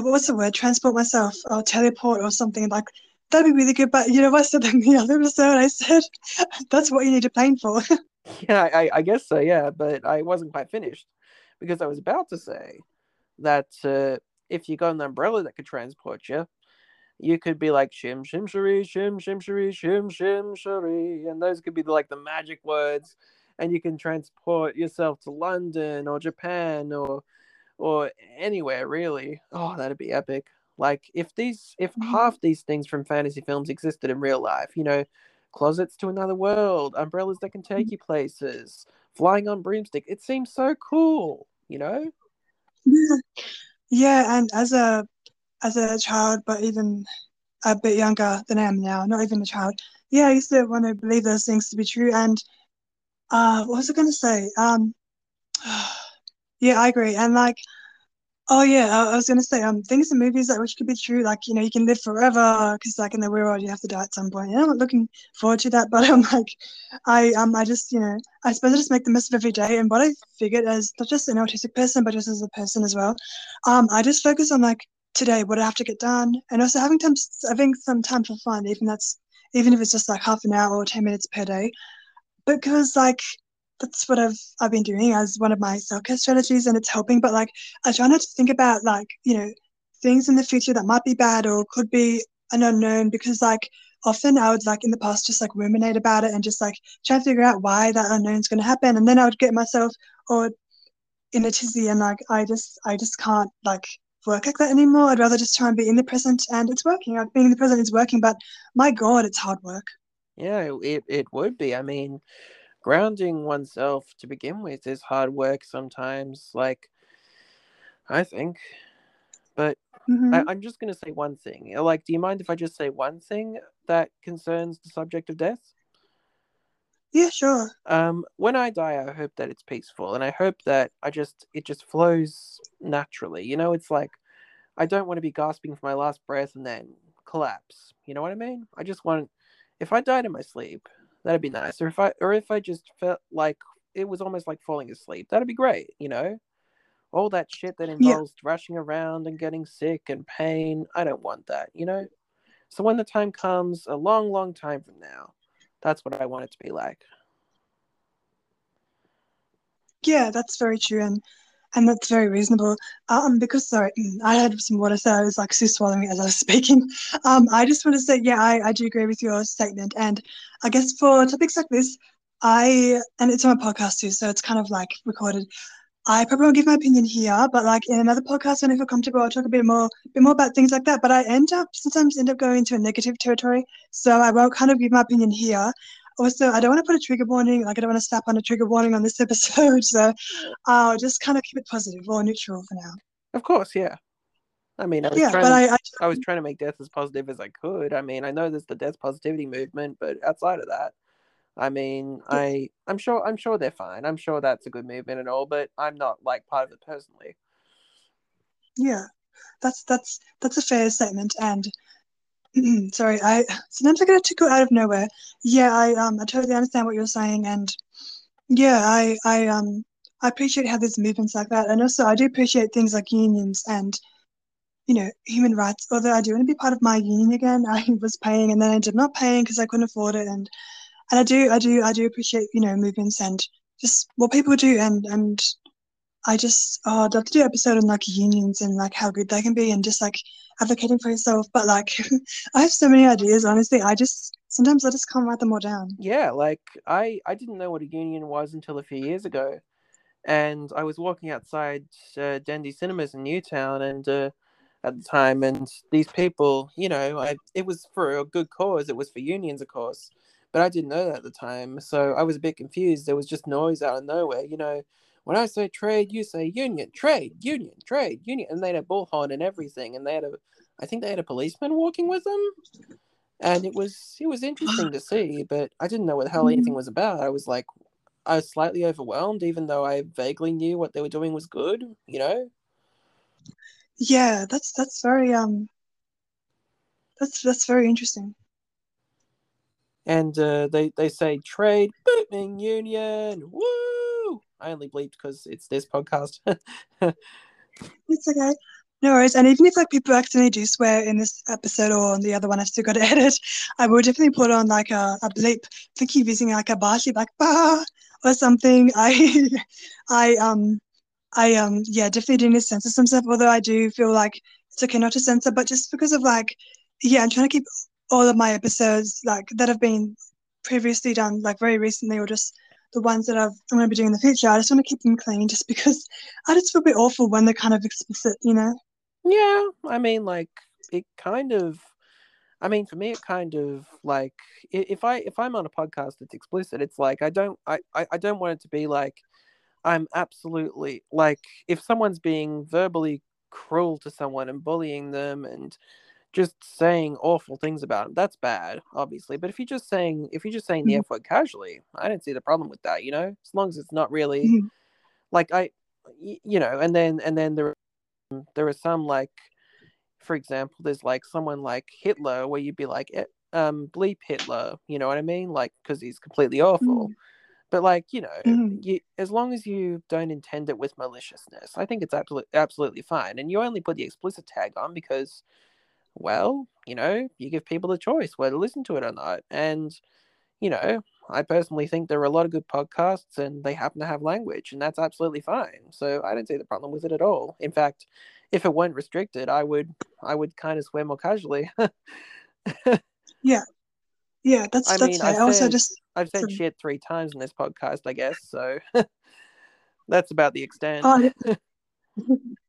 S1: what's the word? Transport myself or teleport or something like that'd be really good. But you know, I said in the other episode. I said that's what you need a plane for.
S3: Yeah, I, I guess so, yeah, but I wasn't quite finished because I was about to say that uh, if you got an umbrella that could transport you, you could be like chim chim cher-ee chim chim cher-ee chim chim cher-ee, and those could be like the magic words, and you can transport yourself to London or Japan or or anywhere really. Oh, that'd be epic. Like if these if
S1: Mhm.
S3: half these things from fantasy films existed in real life, you know, closets to another world, umbrellas that can take you places, flying on broomstick. It seems so cool, you know?
S1: yeah, and as a as a child, but even a bit younger than I am now, not even a child. Yeah, I used to want to believe those things to be true. And uh, what was I going to say? Um, yeah, I agree. And like, oh yeah, I, I was going to say um, things in movies that which could be true. Like, you know, you can live forever because like in the real world you have to die at some point. And I'm not looking forward to that, but I'm like, I um, I just you know, I suppose I just make the most of every day. And what I figured as not just an autistic person, but just as a person as well, um, I just focus on like today what I have to get done, and also having time, having some time for fun, even that's even if it's just like half an hour or ten minutes per day, because like that's what I've I've been doing as one of my self care strategies, and it's helping. But like I try not to think about like you know things in the future that might be bad or could be an unknown, because like often I would like in the past just like ruminate about it and just like try and figure out why that unknown is going to happen, and then I would get myself or in a tizzy, and like I just I just can't like work like that anymore. I'd rather just try and be in the present, and it's working. Like being in the present is working, but my god, it's hard work.
S3: Yeah, it, it would be. I mean, grounding oneself to begin with is hard work sometimes, like, I think. But
S1: Mhm.
S3: I, I'm just going to say one thing. Like, do you mind if I just say one thing that concerns the subject of death?
S1: Yeah, sure.
S3: Um, when I die, I hope that it's peaceful, and I hope that I just it just flows naturally. You know, it's like I don't want to be gasping for my last breath and then collapse. You know what I mean? I just want if I died in my sleep, that'd be nice. Or if I or if I just felt like it was almost like falling asleep, that'd be great. You know, all that shit that involves rushing around and getting sick and pain. I don't want that. You know. So when the time comes, a long, long time from now, that's what I want it to be like.
S1: Yeah, that's very true. And and that's very reasonable. Um, because sorry, I had some water, so I was like swallowing as I was speaking. Um, I just want to say, yeah, I, I do agree with your statement, and I guess for topics like this, I and it's on a podcast too, so it's kind of like recorded. I probably won't give my opinion here, but like in another podcast, when I feel comfortable, I'll talk a bit more, bit more about things like that. But I end up sometimes end up going into a negative territory, so I won't kind of give my opinion here. Also, I don't want to put a trigger warning, like I don't want to slap on a trigger warning on this episode, so I'll just kind of keep it positive or neutral for now.
S3: Of course, yeah. I mean, I was
S1: Yeah,
S3: trying.
S1: but I, I
S3: I was trying to make death as positive as I could. I mean, I know there's the death positivity movement, but outside of that, I mean,
S1: Yeah.
S3: I I'm sure I'm sure they're fine. I'm sure that's a good movement and all, but I'm not like part of it personally.
S1: Yeah, that's that's that's a fair statement. And sorry, I sometimes I get a tickle out of nowhere. Yeah, I um I totally understand what you're saying, and yeah, I I um I appreciate how there's movements like that, and also I do appreciate things like unions and you know human rights. Although I do want to be part of my union again, I was paying and then I ended up not paying because I couldn't afford it, and and I do I do I do appreciate you know movements and just what people do, and and I just oh, I'd love to do an episode on like unions and like how good they can be and just like advocating for yourself. But like I have so many ideas, honestly. I just sometimes I just can't write them all down.
S3: Yeah, like I I didn't know what a union was until a few years ago, and I was walking outside uh, Cinemas in Newtown, and uh, at the time, and these people, you know, I it was for a good cause. It was for unions, of course, but I didn't know that at the time, so I was a bit confused. There was just noise out of nowhere, you know. When I say trade, you say union, trade, union, trade, union, and they had a bullhorn and everything, and they had a, I think they had a policeman walking with them, and it was it was interesting to see, but I didn't know what the hell anything was about. I was like, I was slightly overwhelmed, even though I vaguely knew what they were doing was good, you know.
S1: Yeah, that's that's very um that's that's very interesting.
S3: And uh, they they say trade booming union, woo! I only bleeped because it's this podcast.
S1: It's okay. No worries. And even if like people accidentally do swear in this episode or on the other one, I've still got to edit. I will definitely put on like a, a bleep. I you're using like a bashi like bah or something. I I um I um yeah definitely to censor some stuff. Although I do feel like it's okay not to censor, but just because of like yeah, I'm trying to keep all of my episodes like that have been previously done like very recently or just the ones that I've, I'm going to be doing in the future. I just want to keep them clean just because I just feel a bit awful when they're kind of explicit, you know.
S3: yeah, I mean, like it kind of. I mean, for me, it kind of like if I if I'm on a podcast that's explicit, it's like I don't I I, I don't want it to be like I'm absolutely like if someone's being verbally cruel to someone and bullying them and just saying awful things about them, that's bad, obviously. But if you're just saying if you're just saying the
S1: Mhm.
S3: F word casually, I don't see the problem with that, you know, as long as it's not really
S1: Mhm.
S3: like I you know, and then and then there there are some like, for example, there's like someone like Hitler where you'd be like, eh, um, bleep Hitler, you know what I mean? Like because he's completely awful.
S1: Mm.
S3: But like you know,
S1: Mhm.
S3: you, as long as you don't intend it with maliciousness, I think it's absolutely absolutely fine. And you only put the explicit tag on because, well, you know, you give people the choice whether to listen to it or not. And you know, I personally think there are a lot of good podcasts, and they happen to have language, and that's absolutely fine. So I don't see the problem with it at all. In fact, if it weren't restricted, I would I would kind of swear more casually.
S1: Yeah, Yeah, that's
S3: I
S1: that's
S3: mean. I've
S1: also
S3: said-
S1: just
S3: I've said
S1: Sorry.
S3: shit three times in this podcast, I guess. So that's about the extent.
S1: oh.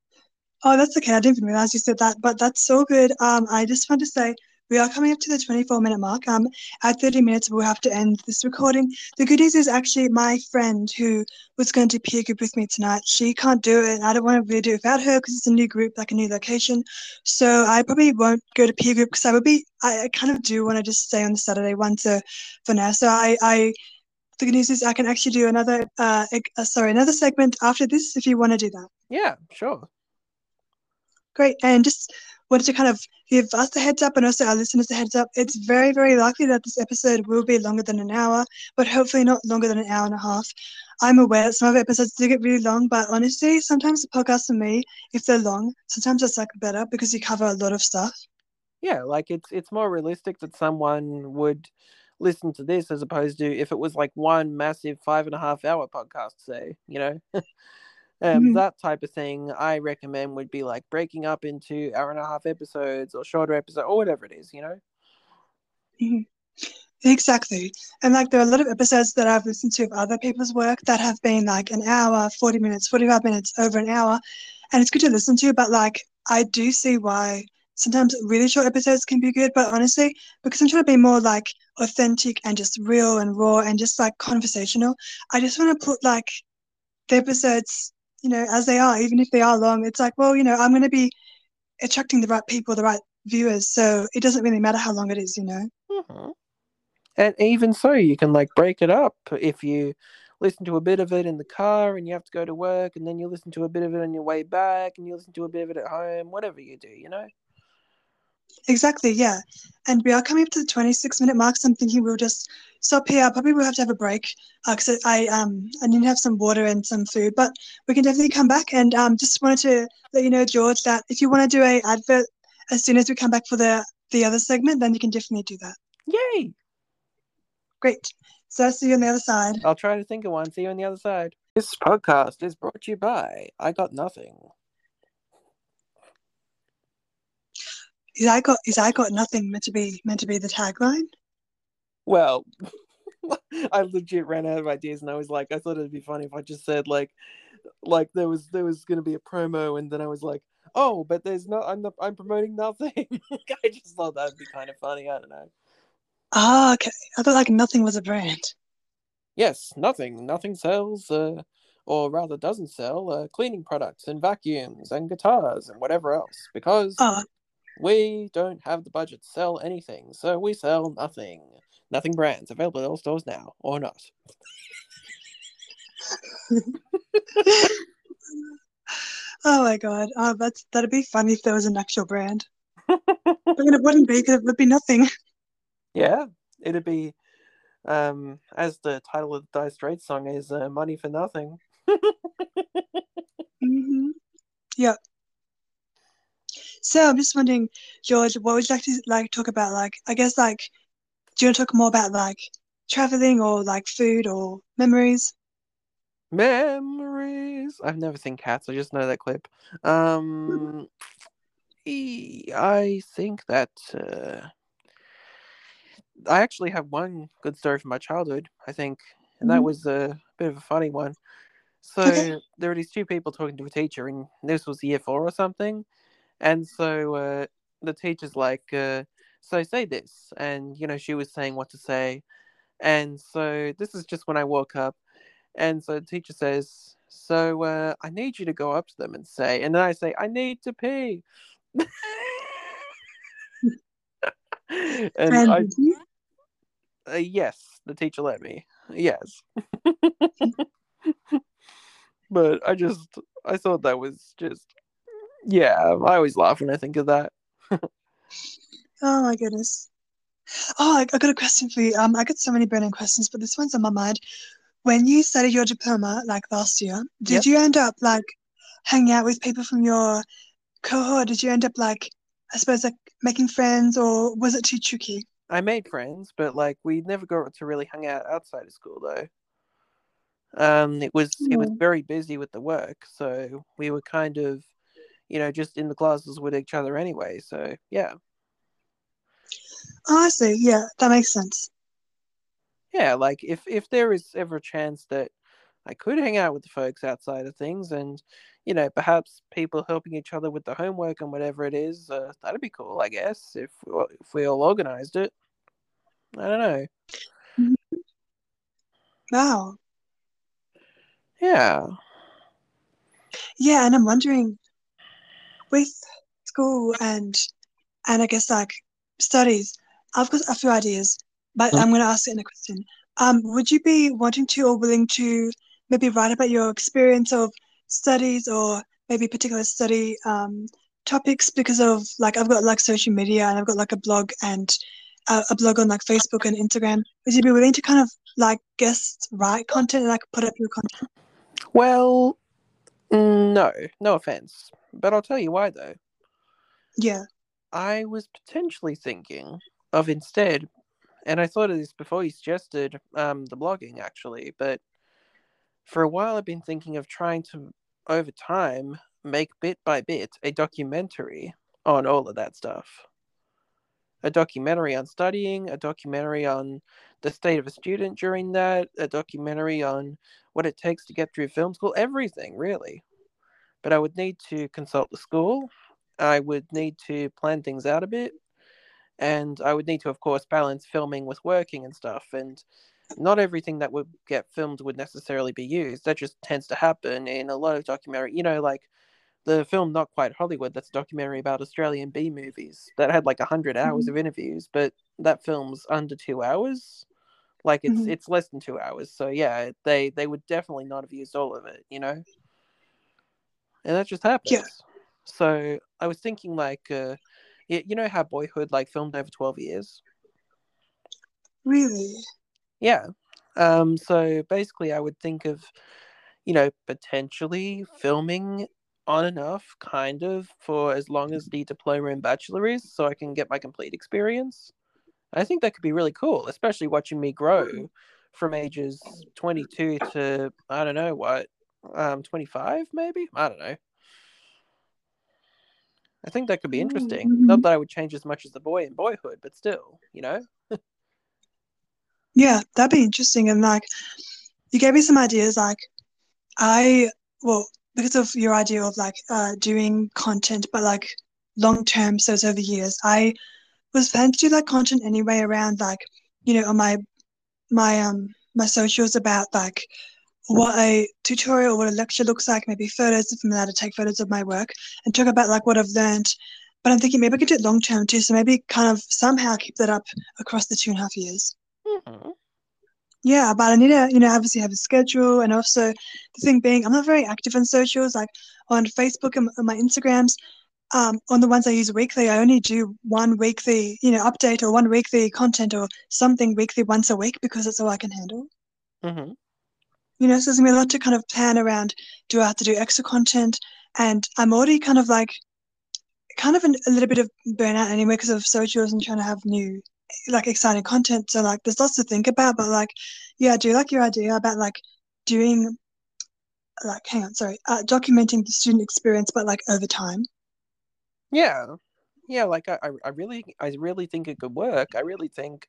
S1: oh that's okay. I didn't even realize you said that, but that's so good. Um, I just want to say we are coming up to the 24 minute mark. Um, at 30 minutes we'll have to end this recording. The good news is actually my friend who was going to peer group with me tonight. She can't do it, I don't want to really do it without her because it's a new group, like a new location. So I probably won't go to peer group because I would be. I, I kind of do want to just stay on the Saturday one to for now. So I I. The good news is I can actually do another, uh, uh, sorry, another segment after this if you want to do that.
S3: Yeah, sure.
S1: Great. And just wanted to kind of give us a heads up and also our listeners a heads up. It's very, very likely that this episode will be longer than an hour, but hopefully not longer than an hour and a half. I'm aware some of the episodes do get really long, but honestly, sometimes the podcasts for me, if they're long, sometimes it's like better because you cover a lot of stuff.
S3: Yeah, like it's it's more realistic that someone would listen to this as opposed to if it was like one massive five and a half hour podcast, say, you know. Um,
S1: Mhm.
S3: That type of thing, I recommend would be like breaking up into hour and a half episodes or shorter episodes or whatever it is, you know.
S1: Exactly. And like there are a lot of episodes that I've listened to of other people's work that have been like an hour, 40 minutes, 45 minutes, over an hour. And it's good to listen to, but like I do see why sometimes really short episodes can be good. But honestly, because I'm trying to be more like authentic and just real and raw and just like conversational, I just want to put like the episodes, you know, as they are, even if they are long. It's like, well, you know, I'm going to be attracting the right people, the right viewers. So it doesn't really matter how long it is, you know.
S3: hmm And even so, you can like break it up if you listen to a bit of it in the car and you have to go to work, and then you listen to a bit of it on your way back, and you listen to a bit of it at home, whatever you do, you know.
S1: Exactly, yeah. And we are coming up to the 26 minute mark, so I'm thinking we'll just stop here. Probably we'll have to have a break because I um I need to have some water and some food, but we can definitely come back. And um, just wanted to let you know, George, that if you want to do a advert as soon as we come back for the the other segment, then you can definitely do that.
S3: Yay!
S1: Great. So I'll see you on the other side.
S3: I'll try to think of one. See you on the other side. This podcast is brought to you by I Got Nothing.
S1: Is I got is I got nothing meant to be meant to be the tagline?
S3: Well, I legit ran out of ideas, and I was like, I thought it'd be funny if I just said like, like there was there was gonna be a promo, and then I was like, oh, but there's no, I'm not, I'm promoting nothing. I just thought that'd be kind of funny. I don't know.
S1: Ah, okay. I thought like nothing was a brand.
S3: Yes, nothing, nothing sells, uh, or rather doesn't sell, uh, cleaning products and vacuums and guitars and whatever else because
S1: Oh,
S3: we don't have the budget to sell anything, so we sell nothing. Nothing brands available at all stores now, or not.
S1: oh my god. Oh, that's that'd be funny if there was an actual brand. But then it wouldn't be because it would be nothing.
S3: Yeah, it'd be, um, as the title of the Dire Straits song is, uh, "Money for Nothing."
S1: hmm Yeah. So I'm just wondering, George, what would you like to like talk about? Like, I guess like, do you want to talk more about like traveling or like food or memories?
S3: Memories. I've never seen Cats. I just know that clip. Um, I think that uh, I actually have one good story from my childhood. I think, and that
S1: Mhm.
S3: was a bit of a funny one. So there were these two people talking to a teacher, and this was year four or something. And so uh, the teacher's like, uh, "So say this," and you know she was saying what to say, and so this is just when I woke up. And so the teacher says, So uh, I need you to go up to them and say, and then I say, I need to pee. and
S1: And
S3: I,
S1: you?
S3: uh, yes, the teacher let me. Yes. but I just, I thought that was just, yeah, I always laugh when I think of that.
S1: Oh my goodness. Oh, I, I got a question for you. Um, I got so many burning questions, but this one's on my mind. When you studied your diploma, like last year, did
S3: Yep.
S1: you end up like hanging out with people from your cohort? Did you end up like, I suppose, like making friends, or was it too tricky?
S3: I made friends, but like we never got to really hang out outside of school though. Um, it was it was
S1: Hmm.
S3: very busy with the work, so we were kind of, you know, just in the classes with each other anyway. So yeah,
S1: Oh, I see. Yeah, that makes sense.
S3: yeah. Like if if there is ever a chance that I could hang out with the folks outside of things, and you know, perhaps people helping each other with the homework and whatever it is, uh, that'd be cool. I guess if if we all organized it. I don't know.
S1: Wow.
S3: Yeah.
S1: Yeah, and I'm wondering with school and and I guess like studies, I've got a few ideas, but. I'm gonna ask it in a question. Um, would you be wanting to or willing to maybe write about your experience of studies or maybe particular study um, topics because of like I've got like social media and I've got like a blog and uh, a blog on like Facebook and Instagram. Would you be willing to kind of like guest write content and like put up your content?
S3: Well, no, no offense, but I'll tell you why though.
S1: Yeah.
S3: I was potentially thinking of instead, and I thought of this before you suggested um, the blogging actually, but for a while I've been thinking of trying to over time make bit by bit a documentary on all of that stuff. A documentary on studying, a documentary on the state of a student during that, a documentary on what it takes to get through film school, everything really. But I would need to consult the school. I would need to plan things out a bit. And I would need to, of course, balance filming with working and stuff. And not everything that would get filmed would necessarily be used. That just tends to happen in a lot of documentary. You know, like the film Not Quite Hollywood, that's a documentary about Australian B movies that had like 100 hours mm-hmm. of interviews, but that film's under two hours. Like it's mm-hmm. it's less than two hours. So yeah, they they would definitely not have used all of it, you know. And that just happens. Yeah. So I was thinking like, uh, you know how Boyhood like filmed over twelve years.
S1: Really.
S3: Yeah. Um. So basically, I would think of, you know, potentially filming on enough, kind of, for as long as the diploma and bachelor is, so I can get my complete experience. I think that could be really cool, especially watching me grow from ages 22 to I don't know what, um, 25 maybe. I don't know. I think that could be interesting. Mm-hmm. Not that I would change as much as the boy in Boyhood, but still, you know.
S1: yeah, that'd be interesting. And like, you gave me some ideas. Like, I well because of your idea of like uh, doing content, but like long term, so it's over years. I was planning to do that content anyway around like you know on my my um my socials about like what a tutorial or what a lecture looks like maybe photos if i'm allowed to take photos of my work and talk about like what i've learned but i'm thinking maybe i could do it long term too so maybe kind of somehow keep that up across the two and a half years mm-hmm. Yeah but i need to you know obviously have a schedule and also the thing being i'm not very active on socials like on facebook and my instagrams um, on the ones I use weekly, I only do one weekly, you know, update or one weekly content or something weekly once a week because that's all I can handle. Mm-hmm. You know, so there's gonna be a lot to kind of plan around. Do I have to do extra content? And I'm already kind of like, kind of an, a little bit of burnout anyway because of socials and trying to have new, like exciting content. So like, there's lots to think about. But like, yeah, I do like your idea about like doing, like, hang on, sorry, uh, documenting the student experience, but like over time.
S3: Yeah, yeah. Like I, I really, I really think it could work. I really think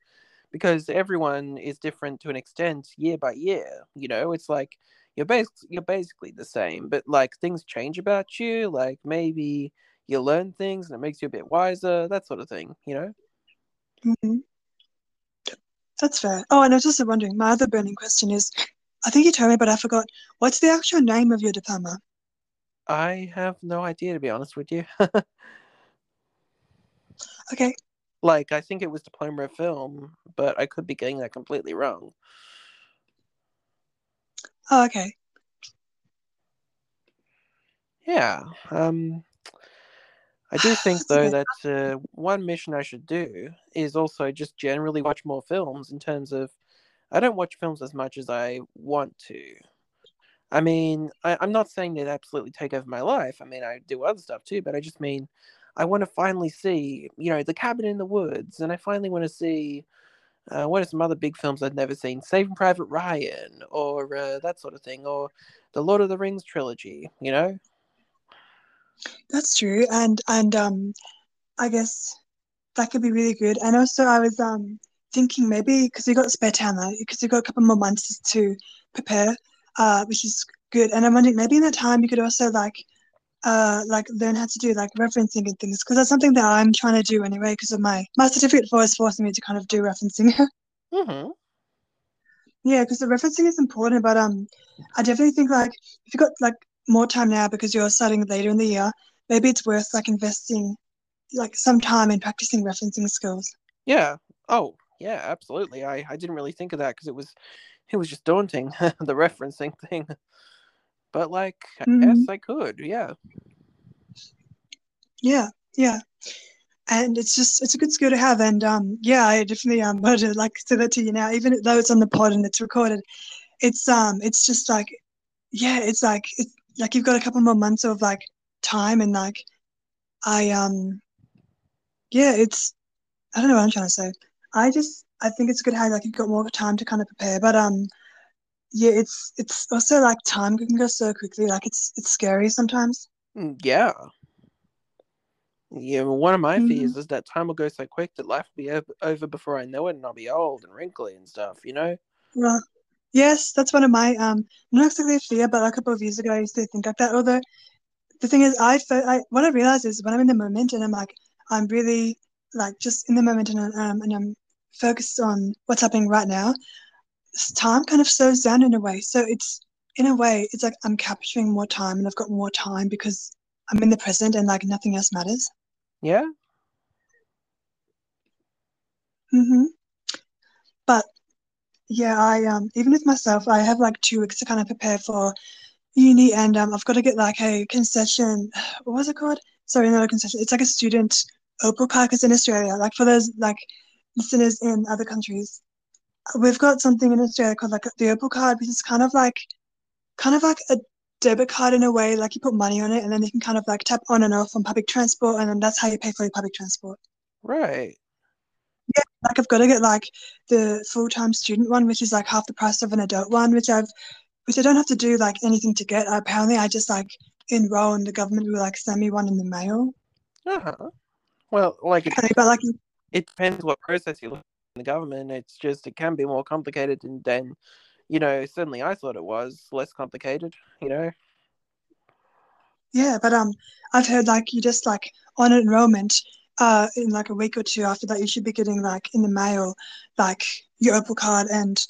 S3: because everyone is different to an extent year by year. You know, it's like you're basically you're basically the same, but like things change about you. Like maybe you learn things and it makes you a bit wiser. That sort of thing. You know.
S1: Mm-hmm. That's fair. Oh, and I was also wondering. My other burning question is, I think you told me, but I forgot. What's the actual name of your diploma?
S3: I have no idea to be honest with you.
S1: okay.
S3: Like I think it was diploma of film, but I could be getting that completely wrong.
S1: Oh, okay.
S3: Yeah. Um I do think though that uh, one mission I should do is also just generally watch more films in terms of I don't watch films as much as I want to. I mean, I, am not saying they'd absolutely take over my life. I mean, I do other stuff too, but I just mean I want to finally see, you know, The Cabin in the Woods, and I finally want to see uh, what are some other big films I've never seen, Saving Private Ryan, or uh, that sort of thing, or the Lord of the Rings trilogy. You know.
S1: That's true, and and um, I guess that could be really good. And also, I was um thinking maybe because you got spare time now, because you got a couple more months to prepare uh, which is good. And I'm wondering maybe in that time you could also like uh, like learn how to do like referencing and things because that's something that I'm trying to do anyway because of my my certificate for is forcing me to kind of do referencing. mm-hmm. Yeah, because the referencing is important, but um, I definitely think like if you got like more time now because you're studying later in the year, maybe it's worth like investing like some time in practicing referencing skills.
S3: Yeah. Oh, yeah, absolutely. I I didn't really think of that because it was it was just daunting the referencing thing but like mm-hmm. i guess i could yeah
S1: yeah yeah and it's just it's a good skill to have and um yeah i definitely um wanted to like say that to you now even though it's on the pod and it's recorded it's um it's just like yeah it's like it's like you've got a couple more months of like time and like i um yeah it's i don't know what i'm trying to say i just I think it's good how like you've got more time to kind of prepare. But um, yeah, it's it's also like time can go so quickly. Like it's it's scary sometimes.
S3: Mm, Yeah. Yeah, well, one of my
S1: Mhm.
S3: fears is that time will go so quick that life will be over, before I know it, and I'll be old and wrinkly and stuff. You know?
S1: Well, yes, that's one of my um not exactly a fear, but a couple of years ago I used to think like that. Although the thing is, I, I what I realize is when I'm in the moment and I'm like I'm really like just in the moment and um and I'm focused on what's happening right now. Time kind of slows down in a way. So it's in a way it's like I'm capturing more time and I've got more time because I'm in the present and like nothing else matters.
S3: Yeah.
S1: hmm But yeah, I um even with myself, I have like two weeks to kind of prepare for uni, and um I've got to get like a concession. What was it called? Sorry, not a concession. It's like a student Opal card because in Australia, like for those like listeners in other countries, we've got something in Australia called like the Opal card, which is kind of like kind of like a debit card in a way. Like you put money on it, and then you can kind of like tap on and off on public transport, and then that's how you pay for your public transport.
S3: Right.
S1: Like I've got to get like the full time student one, which is like half the price of an adult one, which I've which I don't have to do like anything to get. Apparently, I just like enroll and the government will like send me one in the mail.
S3: Uh huh. Well, like it,
S1: But like,
S3: it depends what process you look in the government. It's just it can be more complicated than, than you know. Certainly, I thought it was less complicated. You know.
S1: yeah, but um, I've heard like you just like on enrollment, uh, in like a week or two after that, you should be getting like in the mail, like your Opal card and.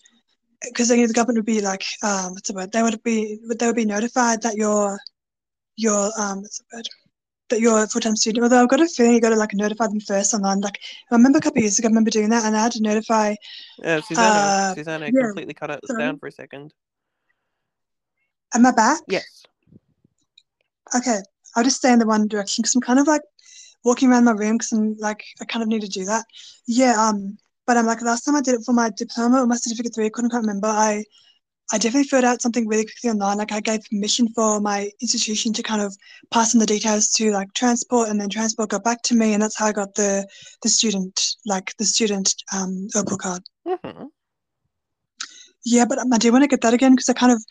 S1: Because then the government would be like, um, what's the word? They would be, they would be notified that you're, you're, um, what's the word? that you're a full-time student. Although I've got a feeling you got to like notify them first online. Like I remember a couple of years ago, I remember doing that, and I had to notify.
S3: Uh, Susannah,
S1: Uh,
S3: Susannah
S1: yeah,
S3: completely cut us
S1: sorry.
S3: down for a second.
S1: Am I back?
S3: Yes.
S1: Okay, I'll just stay in the one direction because I'm kind of like walking around my room because I'm like I kind of need to do that. Yeah. Um. But I'm like last time I did it for my diploma or my certificate three, I couldn't quite remember. I I definitely filled out something really quickly online. Like I gave permission for my institution to kind of pass on the details to like transport, and then transport got back to me, and that's how I got the the student like the student um Opal card.
S3: hmm
S1: Yeah, but I do want to get that again because I kind of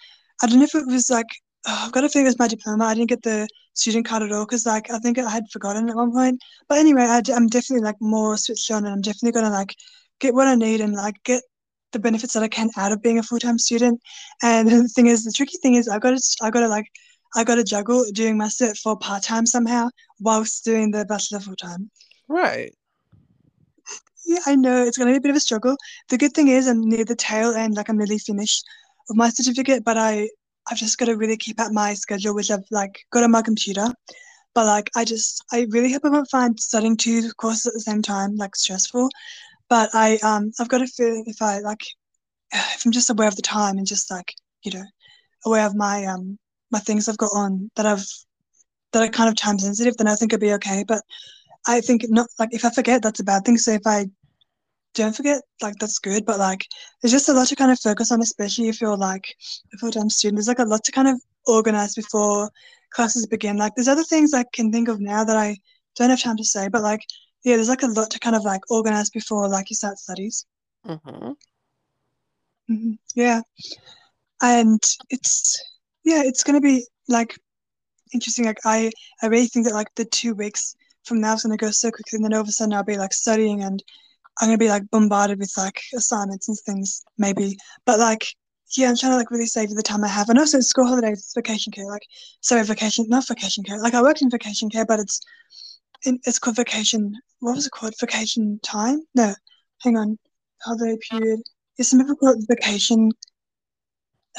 S1: I don't know if it was like oh, I've got to think it was my diploma. I didn't get the student card at all because like I think I had forgotten at one point. But anyway, I, am definitely like more switched on, and I'm definitely gonna like get what I need and like get the benefits that I can out of being a full time student. And the thing is, the tricky thing is, I got to I got to like I got to juggle doing my cert four part time somehow whilst doing the bachelor full time.
S3: Right.
S1: Yeah, I know it's gonna be a bit of a struggle. The good thing is I'm near the tail end, like I'm nearly finished with my certificate, but I I've just got to really keep at my schedule, which I've like got on my computer. But like I just I really hope I won't find studying two courses at the same time like stressful. But I um I've got to feel if I like if I'm just aware of the time and just like you know aware of my um my things I've got on that I've that are kind of time sensitive, then I think it'd be okay. But I think not like if I forget, that's a bad thing. So if I don't forget, like that's good. But like there's just a lot to kind of focus on, especially if you're like a full-time student. There's like a lot to kind of organize before classes begin. Like there's other things I can think of now that I don't have time to say, but like yeah, there's like a lot to kind of like organize before like you start studies.
S3: hmm
S1: hmm Yeah, and it's yeah, it's gonna be like interesting. Like I I really think that like the two weeks from now is gonna go so quickly, and then all of a sudden I'll be like studying and I'm gonna be like bombarded with like assignments and things maybe. But like yeah, I'm trying to like really savor the time I have, and also school holidays, it's vacation care. Like sorry, vacation, not vacation care. Like I worked in vacation care, but it's in, it's called vacation. What was it called? Vacation time? No, hang on, holiday period. Is some people call it vacation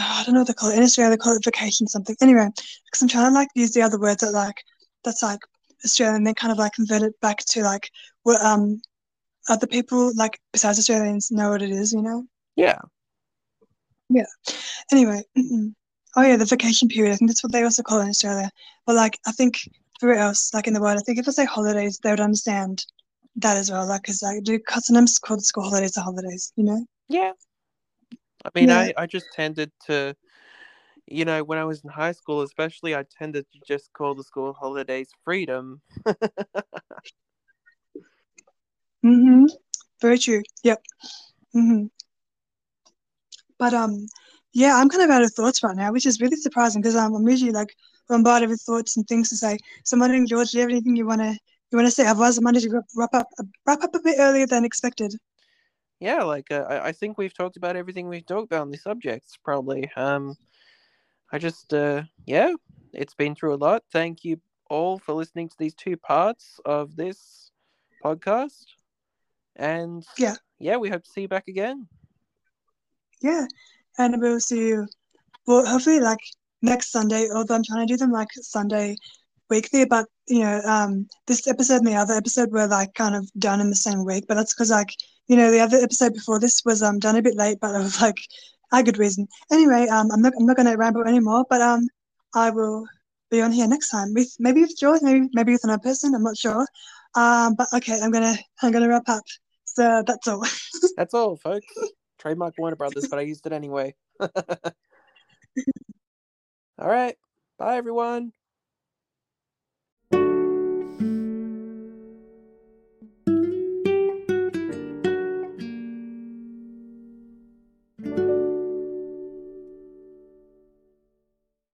S1: oh, I don't know what they call it. In Australia, they call it vacation something. Anyway, because I'm trying to like use the other words that like that's like Australian, and then kind of like convert it back to like what um other people like besides Australians know what it is, you know.
S3: Yeah. Yeah.
S1: Anyway, mm-mm. oh yeah, the vacation period. I think that's what they also call it in Australia. But like, I think everywhere else, like in the world, I think if I say holidays, they would understand that as well. Like, because like, do sometimes call the school holidays the holidays, you know?
S3: Yeah. I mean,
S1: Yeah.
S3: I, I just tended to, you know, when I was in high school, especially, I tended to just call the school holidays freedom.
S1: Mm-hmm. Very true. Yep. Mm-hmm. But um, yeah, I'm kind of out of thoughts right now, which is really surprising because um, I'm usually like bombarded with thoughts and things to say. So wondering, George, do you have anything you wanna you wanna say? Otherwise, I might to wrap up wrap up a bit earlier than expected.
S3: Yeah, like uh, I, I think we've talked about everything we've talked about on the subjects. Probably. Um, I just uh, yeah, it's been through a lot. Thank you all for listening to these two parts of this podcast. And
S1: yeah,
S3: yeah, we hope to see you back again.
S1: Yeah, and we'll see you. Well, hopefully, like next Sunday. Although I'm trying to do them like Sunday weekly, but you know, um, this episode and the other episode were like kind of done in the same week. But that's because like you know the other episode before this was um done a bit late, but it was like a good reason. Anyway, um, I'm not I'm not going to ramble anymore, but um, I will be on here next time with maybe with George, maybe maybe with another person. I'm not sure. Um, but okay, I'm gonna I'm gonna wrap up. So uh, that's all.
S3: that's all, folks. Trademark Warner Brothers, but I used it anyway. all right. Bye, everyone.